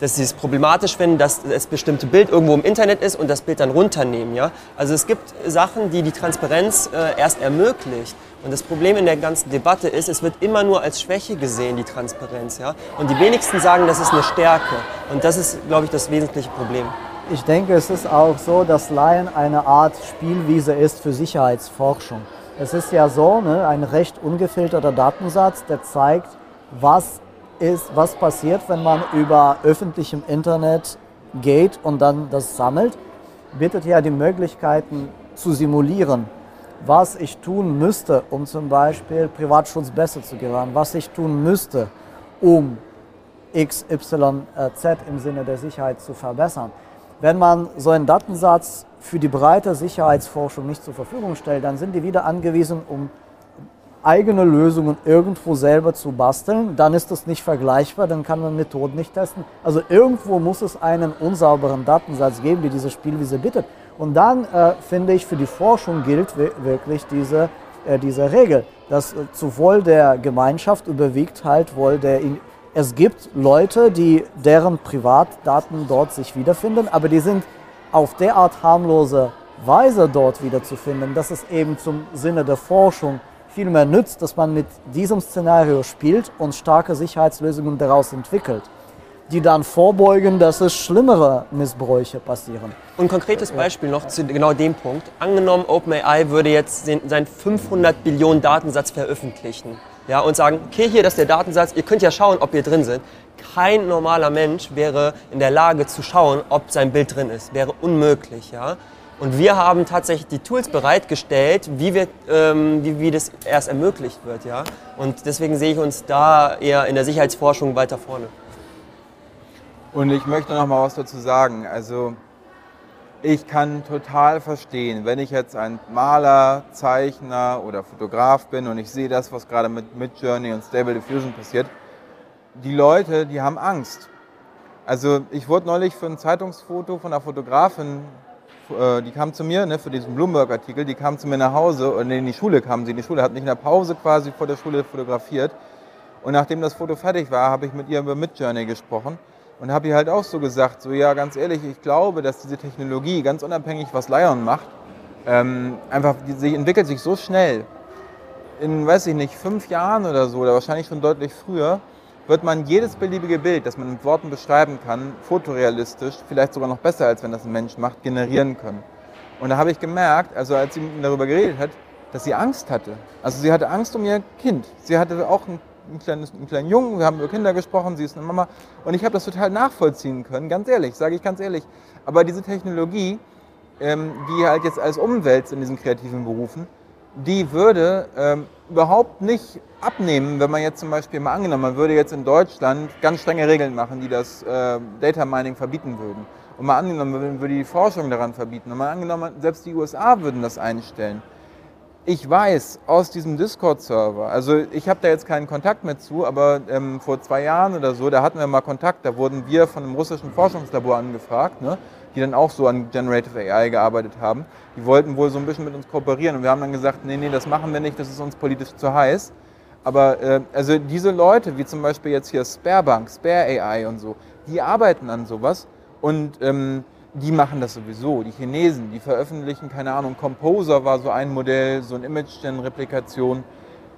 dass sie es problematisch finden, dass das bestimmte Bild irgendwo im Internet ist und das Bild dann runternehmen. Ja? Also es gibt Sachen, die die Transparenz äh, erst ermöglicht. Und das Problem in der ganzen Debatte ist, es wird immer nur als Schwäche gesehen, die Transparenz. Ja? Und die wenigsten sagen, das ist eine Stärke. Und das ist, glaube ich, das wesentliche Problem. Ich denke, es ist auch so, dass Lion eine Art Spielwiese ist für Sicherheitsforschung. Es ist ja so, ne, ein recht ungefilterter Datensatz, der zeigt, was ist, was passiert, wenn man über öffentlichem Internet geht und dann das sammelt, bietet ja die Möglichkeiten zu simulieren, was ich tun müsste, um zum Beispiel Privatschutz besser zu gewähren, was ich tun müsste, um XYZ im Sinne der Sicherheit zu verbessern. Wenn man so einen Datensatz für die breite Sicherheitsforschung nicht zur Verfügung stellt, dann sind die wieder angewiesen, um eigene Lösungen irgendwo selber zu basteln, dann ist das nicht vergleichbar, dann kann man Methoden nicht testen. Also irgendwo muss es einen unsauberen Datensatz geben, die diese Spielwiese bittet. Und dann äh, finde ich, für die Forschung gilt wirklich diese, äh, diese Regel, dass äh, zu Wohl der Gemeinschaft überwiegt halt wohl der... In es gibt Leute, die deren Privatdaten dort sich wiederfinden, aber die sind auf derart harmlose Weise dort wiederzufinden, dass es eben zum Sinne der Forschung viel mehr nützt, dass man mit diesem Szenario spielt und starke Sicherheitslösungen daraus entwickelt, die dann vorbeugen, dass es schlimmere Missbräuche passieren. Und ein konkretes Beispiel noch zu genau dem Punkt. Angenommen, OpenAI würde jetzt seinen 500 Billionen Datensatz veröffentlichen ja, und sagen, okay, hier, das ist der Datensatz, ihr könnt ja schauen, ob ihr drin sind. Kein normaler Mensch wäre in der Lage zu schauen, ob sein Bild drin ist. Wäre unmöglich. Ja? Und wir haben tatsächlich die Tools bereitgestellt, wie, wir, ähm, wie, wie das erst ermöglicht wird. Ja? Und deswegen sehe ich uns da eher in der Sicherheitsforschung weiter vorne. Und ich möchte noch mal was dazu sagen. Also ich kann total verstehen, wenn ich jetzt ein Maler, Zeichner oder Fotograf bin und ich sehe das, was gerade mit Midjourney und Stable Diffusion passiert, die Leute, die haben Angst. Also ich wurde neulich für ein Zeitungsfoto von einer Fotografin, äh, die kam zu mir, ne, für diesen Bloomberg-Artikel, die kam zu mir nach Hause, und in die Schule kam sie in die Schule, hat mich in der Pause quasi vor der Schule fotografiert. Und nachdem das Foto fertig war, habe ich mit ihr über Midjourney gesprochen und habe ihr halt auch so gesagt, so ja, ganz ehrlich, ich glaube, dass diese Technologie, ganz unabhängig, was Lion macht, ähm, einfach, sie entwickelt sich so schnell. In, weiß ich nicht, fünf Jahren oder so, oder wahrscheinlich schon deutlich früher, wird man jedes beliebige Bild, das man mit Worten beschreiben kann, fotorealistisch, vielleicht sogar noch besser, als wenn das ein Mensch macht, generieren können. Und da habe ich gemerkt, also als sie mit mir darüber geredet hat, dass sie Angst hatte. Also sie hatte Angst um ihr Kind. Sie hatte auch ein einen, kleines, einen kleinen Jungen, wir haben über Kinder gesprochen, sie ist eine Mama. Und ich habe das total nachvollziehen können, ganz ehrlich, sage ich ganz ehrlich. Aber diese Technologie, ähm, die halt jetzt als umwälzt in diesen kreativen Berufen, die würde ähm, überhaupt nicht abnehmen, wenn man jetzt zum Beispiel mal angenommen, man würde jetzt in Deutschland ganz strenge Regeln machen, die das äh, Data Mining verbieten würden. Und mal angenommen, man würde die Forschung daran verbieten. Und mal angenommen, selbst die USA würden das einstellen ich weiß aus diesem Discord-Server, also ich habe da jetzt keinen Kontakt mehr zu, aber ähm, vor zwei Jahren oder so, da hatten wir mal Kontakt, da wurden wir von einem russischen Forschungslabor angefragt, ne, die dann auch so an Generative AI gearbeitet haben. Die wollten wohl so ein bisschen mit uns kooperieren und wir haben dann gesagt, nee, nee, das machen wir nicht, das ist uns politisch zu heiß. Aber äh, also diese Leute, wie zum Beispiel jetzt hier Sparebank, Spare AI und so, die arbeiten an sowas und ähm, die machen das sowieso. Die Chinesen, die veröffentlichen, keine Ahnung, Composer war so ein Modell, so ein Image-Gen-Replikation.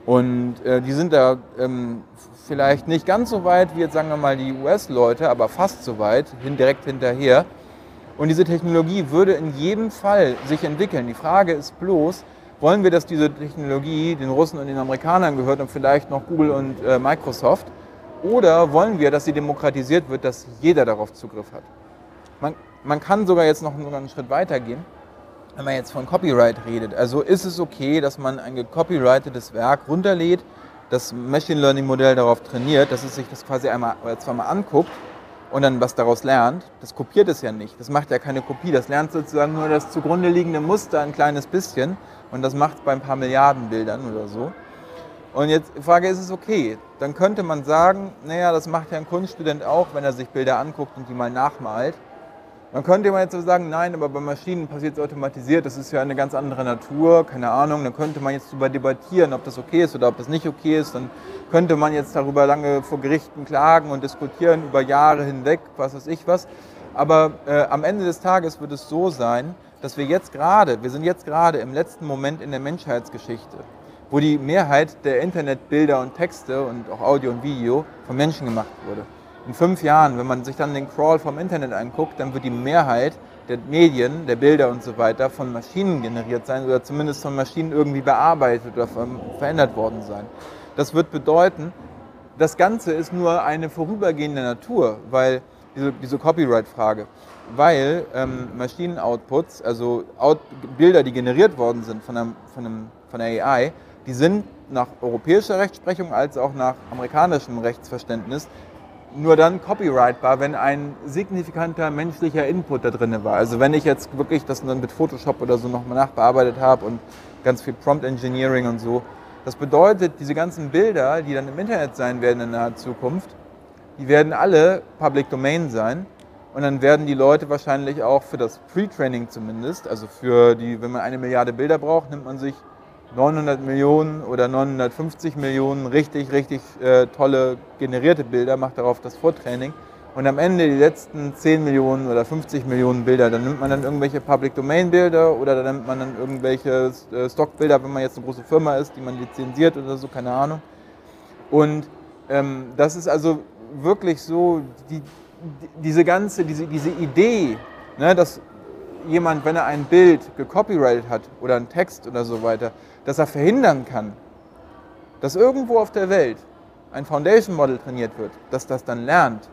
Und äh, die sind da ähm, vielleicht nicht ganz so weit wie jetzt sagen wir mal die US-Leute, aber fast so weit, hin, direkt hinterher. Und diese Technologie würde in jedem Fall sich entwickeln. Die Frage ist bloß, wollen wir, dass diese Technologie den Russen und den Amerikanern gehört und vielleicht noch Google und äh, Microsoft? Oder wollen wir, dass sie demokratisiert wird, dass jeder darauf Zugriff hat? Man, man kann sogar jetzt noch einen Schritt weiter gehen, wenn man jetzt von Copyright redet. Also ist es okay, dass man ein gecopyrightetes Werk runterlädt, das Machine Learning Modell darauf trainiert, dass es sich das quasi einmal oder zweimal anguckt und dann was daraus lernt. Das kopiert es ja nicht. Das macht ja keine Kopie. Das lernt sozusagen nur das zugrunde liegende Muster ein kleines bisschen und das macht es bei ein paar Milliarden Bildern oder so. Und jetzt die Frage, ist es okay? Dann könnte man sagen, naja, das macht ja ein Kunststudent auch, wenn er sich Bilder anguckt und die mal nachmalt. Man könnte immer jetzt so sagen, nein, aber bei Maschinen passiert es automatisiert, das ist ja eine ganz andere Natur, keine Ahnung. Dann könnte man jetzt darüber debattieren, ob das okay ist oder ob das nicht okay ist. Dann könnte man jetzt darüber lange vor Gerichten klagen und diskutieren über Jahre hinweg, was weiß ich was. Aber äh, am Ende des Tages wird es so sein, dass wir jetzt gerade, wir sind jetzt gerade im letzten Moment in der Menschheitsgeschichte, wo die Mehrheit der Internetbilder und Texte und auch Audio und Video von Menschen gemacht wurde in fünf Jahren, wenn man sich dann den Crawl vom Internet anguckt, dann wird die Mehrheit der Medien, der Bilder und so weiter von Maschinen generiert sein oder zumindest von Maschinen irgendwie bearbeitet oder verändert worden sein. Das wird bedeuten, das Ganze ist nur eine vorübergehende Natur, weil diese, diese Copyright-Frage, weil ähm, Maschinen-Outputs, also Out Bilder, die generiert worden sind von, einem, von, einem, von der AI, die sind nach europäischer Rechtsprechung als auch nach amerikanischem Rechtsverständnis nur dann copyrightbar, wenn ein signifikanter menschlicher Input da drin war. Also wenn ich jetzt wirklich das dann mit Photoshop oder so nochmal nachbearbeitet habe und ganz viel Prompt Engineering und so. Das bedeutet, diese ganzen Bilder, die dann im Internet sein werden in naher Zukunft, die werden alle Public Domain sein. Und dann werden die Leute wahrscheinlich auch für das Pre-Training zumindest, also für die, wenn man eine Milliarde Bilder braucht, nimmt man sich 900 Millionen oder 950 Millionen richtig, richtig äh, tolle generierte Bilder, macht darauf das Vortraining. Und am Ende die letzten 10 Millionen oder 50 Millionen Bilder, dann nimmt man dann irgendwelche Public Domain Bilder oder dann nimmt man dann irgendwelche äh, Stockbilder, wenn man jetzt eine große Firma ist, die man lizenziert oder so, keine Ahnung. Und ähm, das ist also wirklich so, die, die, diese ganze, diese, diese Idee, ne, dass jemand, wenn er ein Bild gecopyrightet hat oder einen Text oder so weiter, dass er verhindern kann, dass irgendwo auf der Welt ein Foundation Model trainiert wird, dass das dann lernt.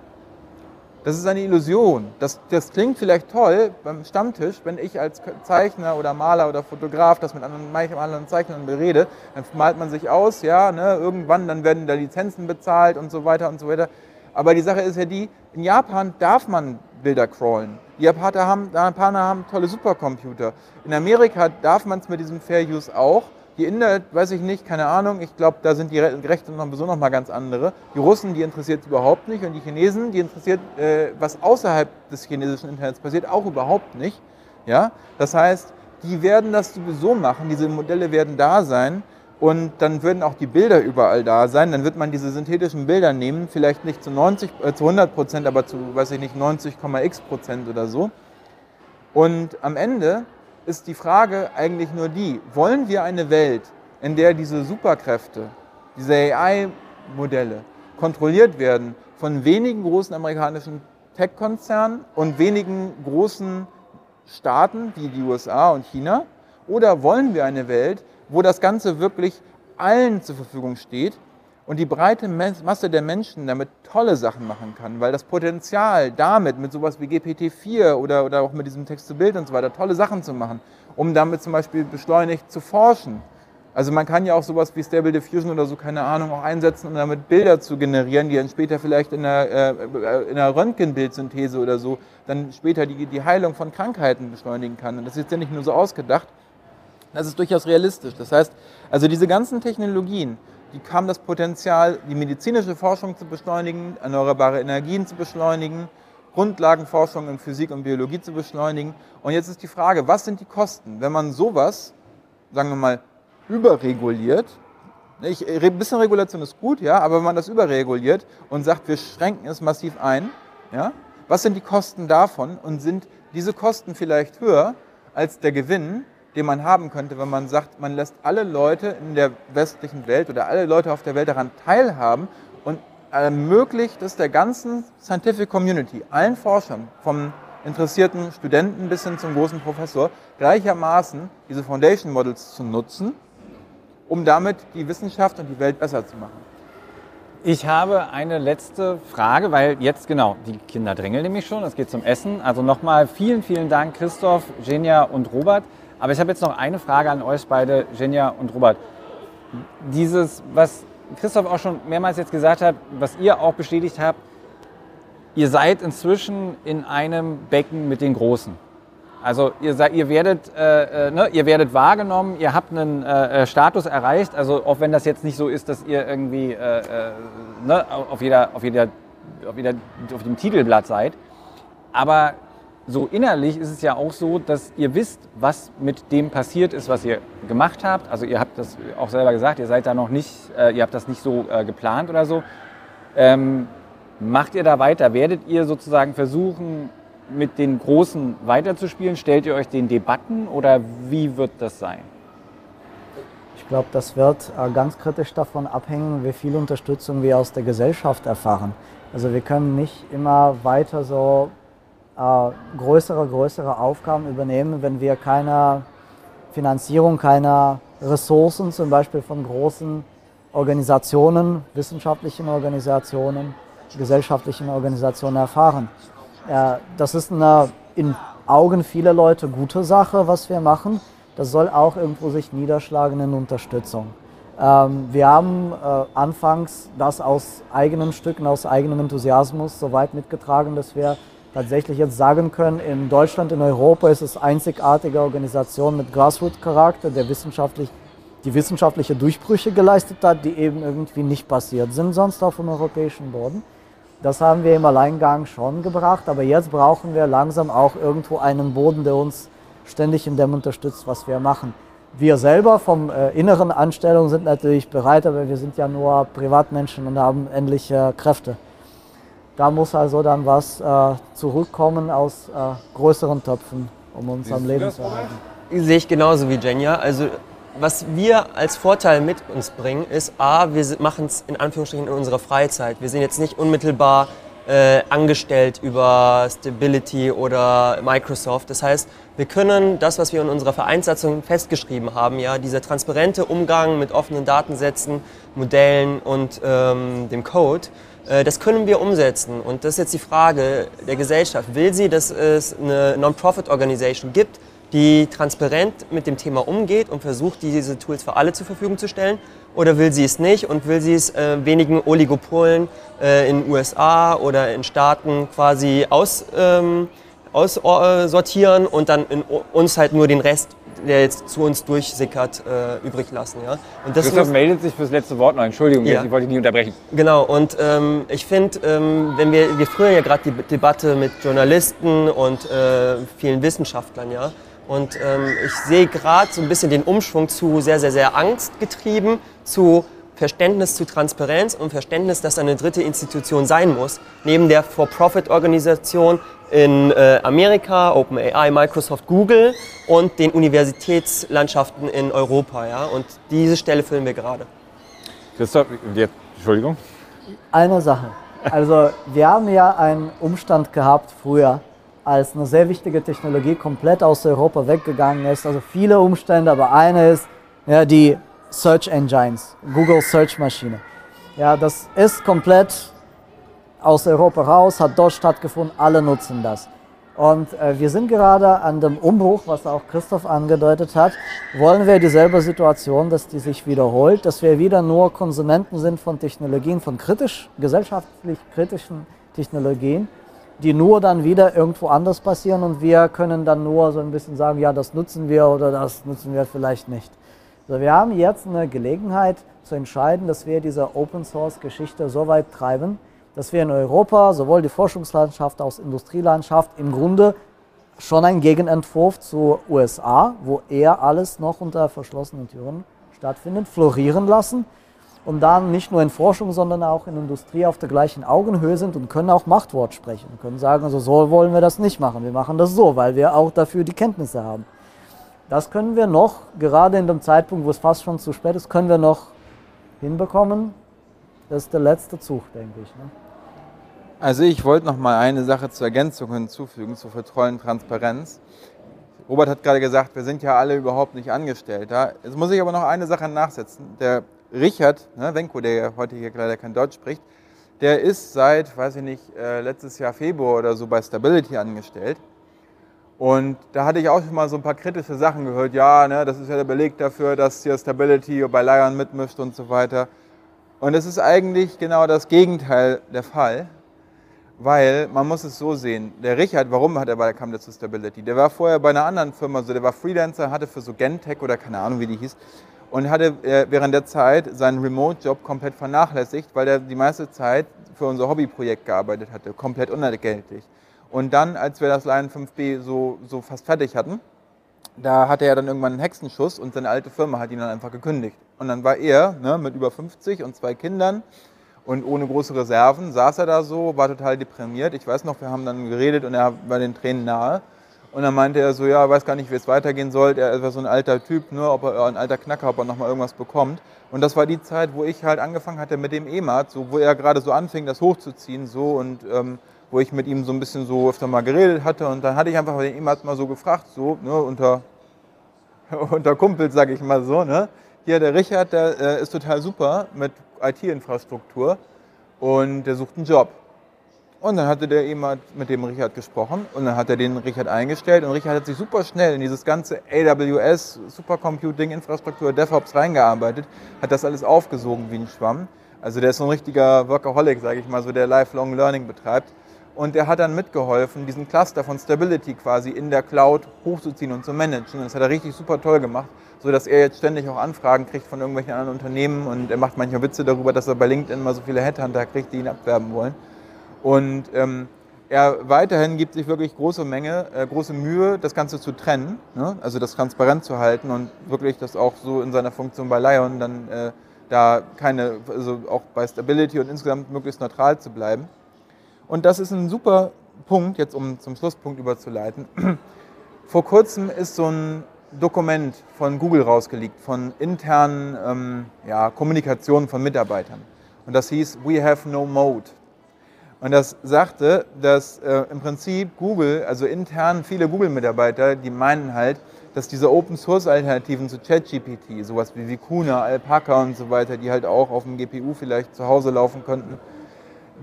Das ist eine Illusion. Das, das klingt vielleicht toll beim Stammtisch, wenn ich als Zeichner oder Maler oder Fotograf das mit anderen, manchen anderen Zeichnern berede, dann malt man sich aus, ja, ne, irgendwann, dann werden da Lizenzen bezahlt und so weiter und so weiter. Aber die Sache ist ja die, in Japan darf man Bilder crawlen. Die Japaner haben, Japaner haben tolle Supercomputer. In Amerika darf man es mit diesem Fair Use auch, Die Inder, weiß ich nicht, keine Ahnung. Ich glaube, da sind die Rechte noch, sowieso noch mal ganz andere. Die Russen, die interessiert es überhaupt nicht. Und die Chinesen, die interessiert, äh, was außerhalb des chinesischen Internets passiert, auch überhaupt nicht. Ja? Das heißt, die werden das sowieso machen. Diese Modelle werden da sein. Und dann würden auch die Bilder überall da sein. Dann wird man diese synthetischen Bilder nehmen, vielleicht nicht zu, 90, äh, zu 100 Prozent, aber zu, weiß ich nicht, 90,x Prozent oder so. Und am Ende ist die Frage eigentlich nur die, wollen wir eine Welt, in der diese Superkräfte, diese AI-Modelle kontrolliert werden von wenigen großen amerikanischen Tech-Konzernen und wenigen großen Staaten wie die USA und China? Oder wollen wir eine Welt, wo das Ganze wirklich allen zur Verfügung steht und die breite Masse der Menschen damit tolle Sachen machen kann, weil das Potenzial damit, mit sowas wie GPT-4 oder, oder auch mit diesem Text-zu-Bild und so weiter, tolle Sachen zu machen, um damit zum Beispiel beschleunigt zu forschen. Also man kann ja auch sowas wie Stable Diffusion oder so, keine Ahnung, auch einsetzen, um damit Bilder zu generieren, die dann später vielleicht in einer, äh, in einer Röntgenbildsynthese oder so dann später die, die Heilung von Krankheiten beschleunigen kann. Und das ist ja nicht nur so ausgedacht, das ist durchaus realistisch. Das heißt, also diese ganzen Technologien, die haben das Potenzial, die medizinische Forschung zu beschleunigen, erneuerbare Energien zu beschleunigen, Grundlagenforschung in Physik und Biologie zu beschleunigen. Und jetzt ist die Frage, was sind die Kosten, wenn man sowas, sagen wir mal, überreguliert? Ich, ein bisschen Regulation ist gut, ja, aber wenn man das überreguliert und sagt, wir schränken es massiv ein, ja, was sind die Kosten davon und sind diese Kosten vielleicht höher als der Gewinn, den man haben könnte, wenn man sagt, man lässt alle Leute in der westlichen Welt oder alle Leute auf der Welt daran teilhaben und ermöglicht es der ganzen Scientific Community, allen Forschern, vom interessierten Studenten bis hin zum großen Professor, gleichermaßen diese Foundation Models zu nutzen, um damit die Wissenschaft und die Welt besser zu machen. Ich habe eine letzte Frage, weil jetzt genau, die Kinder drängeln nämlich schon, es geht zum Essen. Also nochmal vielen, vielen Dank, Christoph, Genia und Robert. Aber ich habe jetzt noch eine Frage an euch beide, Genia und Robert. Dieses, was Christoph auch schon mehrmals jetzt gesagt hat, was ihr auch bestätigt habt, ihr seid inzwischen in einem Becken mit den Großen. Also ihr, seid, ihr, werdet, äh, äh, ne, ihr werdet wahrgenommen, ihr habt einen äh, äh, Status erreicht, also auch wenn das jetzt nicht so ist, dass ihr irgendwie äh, äh, ne, auf, jeder, auf, jeder, auf, jeder, auf dem Titelblatt seid. Aber so innerlich ist es ja auch so, dass ihr wisst, was mit dem passiert ist, was ihr gemacht habt. Also ihr habt das auch selber gesagt, ihr seid da noch nicht, äh, ihr habt das nicht so äh, geplant oder so. Ähm, macht ihr da weiter? Werdet ihr sozusagen versuchen, mit den Großen weiterzuspielen? Stellt ihr euch den Debatten oder wie wird das sein? Ich glaube, das wird äh, ganz kritisch davon abhängen, wie viel Unterstützung wir aus der Gesellschaft erfahren. Also wir können nicht immer weiter so äh, größere, größere Aufgaben übernehmen, wenn wir keine Finanzierung, keine Ressourcen zum Beispiel von großen Organisationen, wissenschaftlichen Organisationen, gesellschaftlichen Organisationen erfahren. Äh, das ist eine in Augen vieler Leute gute Sache, was wir machen. Das soll auch irgendwo sich niederschlagen in Unterstützung. Ähm, wir haben äh, anfangs das aus eigenen Stücken, aus eigenem Enthusiasmus so weit mitgetragen, dass wir tatsächlich jetzt sagen können, in Deutschland, in Europa ist es einzigartige Organisation mit Grassroot-Charakter, der wissenschaftlich, die wissenschaftliche Durchbrüche geleistet hat, die eben irgendwie nicht passiert sind sonst auf dem europäischen Boden. Das haben wir im Alleingang schon gebracht, aber jetzt brauchen wir langsam auch irgendwo einen Boden, der uns ständig in dem unterstützt, was wir machen. Wir selber vom äh, inneren Anstellung sind natürlich bereit, aber wir sind ja nur Privatmenschen und haben ähnliche Kräfte. Da muss also dann was äh, zurückkommen aus äh, größeren Töpfen, um uns am Leben zu erhalten. Sehe ich genauso wie Jenja. Also was wir als Vorteil mit uns bringen, ist A, wir machen es in Anführungsstrichen in unserer Freizeit. Wir sind jetzt nicht unmittelbar äh, angestellt über Stability oder Microsoft. Das heißt, wir können das, was wir in unserer Vereinssatzung festgeschrieben haben, ja, dieser transparente Umgang mit offenen Datensätzen, Modellen und ähm, dem Code, äh, das können wir umsetzen. Und das ist jetzt die Frage der Gesellschaft. Will sie, dass es eine Non-Profit-Organisation gibt, die transparent mit dem Thema umgeht und versucht, diese Tools für alle zur Verfügung zu stellen? Oder will sie es nicht und will sie es äh, wenigen Oligopolen äh, in USA oder in Staaten quasi aus, ähm, aussortieren und dann in uns halt nur den Rest der jetzt zu uns durchsickert, äh, übrig lassen. Ja? Und das Christoph meldet sich fürs letzte Wort noch. Entschuldigung, ja. ich wollte dich nicht unterbrechen. Genau, und ähm, ich finde, ähm, wenn wir, wir früher ja gerade die Debatte mit Journalisten und äh, vielen Wissenschaftlern, ja, und ähm, ich sehe gerade so ein bisschen den Umschwung zu sehr, sehr, sehr angstgetrieben, zu Verständnis zu Transparenz und Verständnis, dass eine dritte Institution sein muss, neben der For-Profit-Organisation in äh, Amerika, OpenAI, Microsoft, Google und den Universitätslandschaften in Europa. Ja? Und diese Stelle füllen wir gerade. Christoph, jetzt, Entschuldigung. Eine Sache. Also wir haben ja einen Umstand gehabt früher, als eine sehr wichtige Technologie komplett aus Europa weggegangen ist. Also viele Umstände, aber eine ist ja, die Search Engines, Google Search Maschine. Ja, das ist komplett aus Europa raus, hat dort stattgefunden, alle nutzen das. Und äh, wir sind gerade an dem Umbruch, was auch Christoph angedeutet hat. Wollen wir dieselbe Situation, dass die sich wiederholt, dass wir wieder nur Konsumenten sind von Technologien, von kritisch, gesellschaftlich kritischen Technologien, die nur dann wieder irgendwo anders passieren und wir können dann nur so ein bisschen sagen, ja, das nutzen wir oder das nutzen wir vielleicht nicht. Also wir haben jetzt eine Gelegenheit zu entscheiden, dass wir diese Open Source Geschichte so weit treiben, dass wir in Europa sowohl die Forschungslandschaft als Industrielandschaft im Grunde schon einen Gegenentwurf zu USA, wo eher alles noch unter verschlossenen Türen stattfindet, florieren lassen und dann nicht nur in Forschung, sondern auch in Industrie auf der gleichen Augenhöhe sind und können auch Machtwort sprechen, können sagen, also so wollen wir das nicht machen, wir machen das so, weil wir auch dafür die Kenntnisse haben. Das können wir noch, gerade in dem Zeitpunkt, wo es fast schon zu spät ist, können wir noch hinbekommen. Das ist der letzte Zug, denke ich. Ne? Also ich wollte noch mal eine Sache zur Ergänzung hinzufügen, zur vertreuen Transparenz. Robert hat gerade gesagt, wir sind ja alle überhaupt nicht Angestellter. Jetzt muss ich aber noch eine Sache nachsetzen. Der Richard ne, Wenko, der heute hier leider kein Deutsch spricht, der ist seit, weiß ich nicht, äh, letztes Jahr Februar oder so bei Stability angestellt. Und da hatte ich auch schon mal so ein paar kritische Sachen gehört. Ja, ne, das ist ja der Beleg dafür, dass hier Stability bei Lion mitmischt und so weiter. Und es ist eigentlich genau das Gegenteil der Fall, weil man muss es so sehen. Der Richard, warum hat er bei kam der zu Stability? Der war vorher bei einer anderen Firma, so der war Freelancer, hatte für so Gentech oder keine Ahnung, wie die hieß, und hatte äh, während der Zeit seinen Remote-Job komplett vernachlässigt, weil er die meiste Zeit für unser Hobbyprojekt gearbeitet hatte, komplett unentgeltlich. Und dann, als wir das Lion 5B so, so fast fertig hatten, da hatte er dann irgendwann einen Hexenschuss und seine alte Firma hat ihn dann einfach gekündigt. Und dann war er ne, mit über 50 und zwei Kindern und ohne große Reserven, saß er da so, war total deprimiert. Ich weiß noch, wir haben dann geredet und er war den Tränen nahe. Und dann meinte er so, ja, weiß gar nicht, wie es weitergehen soll. Er war so ein alter Typ, nur ob er ein alter Knacker, ob er nochmal irgendwas bekommt. Und das war die Zeit, wo ich halt angefangen hatte mit dem EMAT, so, wo er gerade so anfing, das hochzuziehen, so und ähm, wo ich mit ihm so ein bisschen so öfter mal geredet hatte. Und dann hatte ich einfach Emat mal so gefragt, so ne, unter, <laughs> unter Kumpels, sage ich mal so. Ne? Hier, der Richard, der äh, ist total super mit IT-Infrastruktur und der sucht einen Job. Und dann hatte der Emat mit dem Richard gesprochen und dann hat er den Richard eingestellt und Richard hat sich super schnell in dieses ganze AWS, Supercomputing, Infrastruktur, DevOps reingearbeitet, hat das alles aufgesogen wie ein Schwamm. Also der ist so ein richtiger Workaholic, sage ich mal, so der Lifelong Learning betreibt. Und er hat dann mitgeholfen, diesen Cluster von Stability quasi in der Cloud hochzuziehen und zu managen. Und das hat er richtig super toll gemacht, sodass er jetzt ständig auch Anfragen kriegt von irgendwelchen anderen Unternehmen. Und er macht manchmal Witze darüber, dass er bei LinkedIn mal so viele Headhunter kriegt, die ihn abwerben wollen. Und ähm, er weiterhin gibt sich wirklich große Menge, äh, große Mühe, das Ganze zu trennen, ne? also das transparent zu halten und wirklich das auch so in seiner Funktion bei Lion dann äh, da keine, also auch bei Stability und insgesamt möglichst neutral zu bleiben. Und das ist ein super Punkt, jetzt um zum Schlusspunkt überzuleiten. <clears throat> Vor kurzem ist so ein Dokument von Google rausgelegt, von internen ähm, ja, Kommunikationen von Mitarbeitern. Und das hieß We have no mode. Und das sagte, dass äh, im Prinzip Google, also intern viele Google-Mitarbeiter, die meinen halt, dass diese Open-Source-Alternativen zu ChatGPT, sowas wie Vicuna, Alpaca und so weiter, die halt auch auf dem GPU vielleicht zu Hause laufen könnten,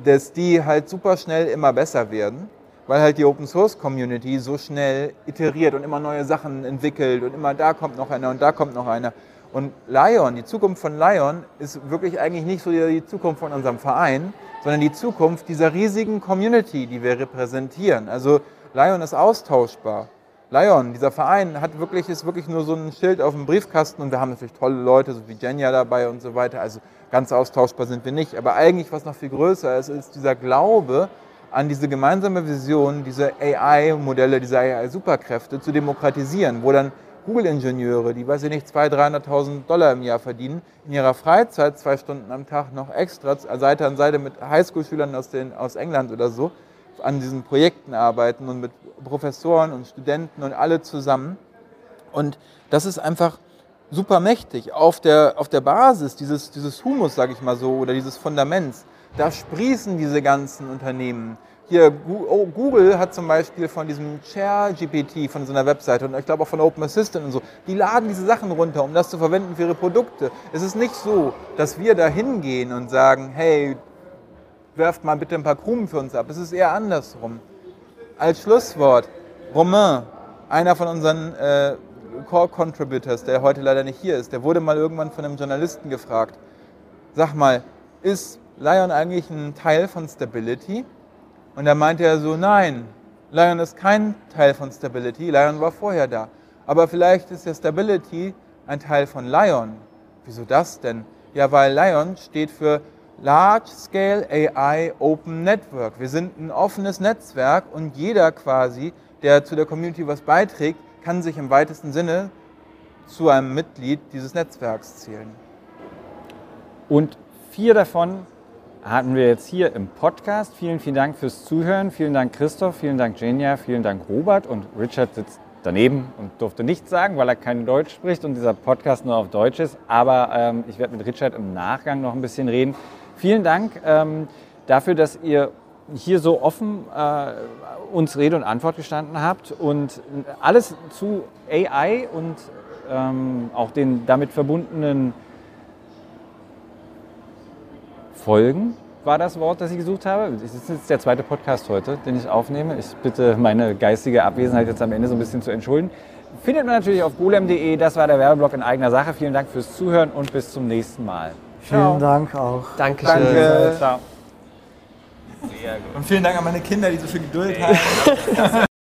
dass die halt super schnell immer besser werden, weil halt die Open Source Community so schnell iteriert und immer neue Sachen entwickelt und immer da kommt noch einer und da kommt noch einer. Und Lion, die Zukunft von Lion ist wirklich eigentlich nicht so die Zukunft von unserem Verein, sondern die Zukunft dieser riesigen Community, die wir repräsentieren. Also Lion ist austauschbar. Lion, dieser Verein, hat wirklich, ist wirklich nur so ein Schild auf dem Briefkasten und wir haben natürlich tolle Leute, so wie Jenja dabei und so weiter. Also ganz austauschbar sind wir nicht. Aber eigentlich, was noch viel größer ist, ist dieser Glaube an diese gemeinsame Vision, diese AI-Modelle, diese AI-Superkräfte zu demokratisieren, wo dann Google-Ingenieure, die, weiß ich nicht, 200.000, 300.000 Dollar im Jahr verdienen, in ihrer Freizeit zwei Stunden am Tag noch extra Seite an Seite mit Highschool-Schülern aus, aus England oder so an diesen Projekten arbeiten und mit Professoren und Studenten und alle zusammen. Und das ist einfach super mächtig. Auf der, auf der Basis dieses, dieses Humus, sage ich mal so, oder dieses Fundaments, da sprießen diese ganzen Unternehmen. Hier, oh, Google hat zum Beispiel von diesem Chair-GPT, von so einer Webseite und ich glaube auch von Open Assistant und so, die laden diese Sachen runter, um das zu verwenden für ihre Produkte. Es ist nicht so, dass wir da hingehen und sagen, hey, werft mal bitte ein paar Krumen für uns ab. Es ist eher andersrum. Als Schlusswort, Romain, einer von unseren äh, Core Contributors, der heute leider nicht hier ist, der wurde mal irgendwann von einem Journalisten gefragt, sag mal, ist Lion eigentlich ein Teil von Stability? Und da meinte er so, nein, Lion ist kein Teil von Stability, Lion war vorher da. Aber vielleicht ist ja Stability ein Teil von Lion. Wieso das denn? Ja, weil Lion steht für Large Scale AI Open Network. Wir sind ein offenes Netzwerk und jeder quasi, der zu der Community was beiträgt, kann sich im weitesten Sinne zu einem Mitglied dieses Netzwerks zählen. Und vier davon hatten wir jetzt hier im Podcast. Vielen, vielen Dank fürs Zuhören. Vielen Dank Christoph, vielen Dank Genia, vielen Dank Robert und Richard sitzt daneben und durfte nichts sagen, weil er kein Deutsch spricht und dieser Podcast nur auf Deutsch ist. Aber ähm, ich werde mit Richard im Nachgang noch ein bisschen reden. Vielen Dank ähm, dafür, dass ihr hier so offen äh, uns Rede und Antwort gestanden habt und alles zu AI und ähm, auch den damit verbundenen Folgen war das Wort, das ich gesucht habe. Das ist jetzt der zweite Podcast heute, den ich aufnehme. Ich bitte meine geistige Abwesenheit jetzt am Ende so ein bisschen zu entschuldigen. Findet man natürlich auf golem.de. Das war der Werbeblock in eigener Sache. Vielen Dank fürs Zuhören und bis zum nächsten Mal. Vielen. Dank auch. Dankeschön. Danke. Ciao. Sehr gut. Und vielen Dank an meine Kinder, die so viel Geduld haben. <laughs>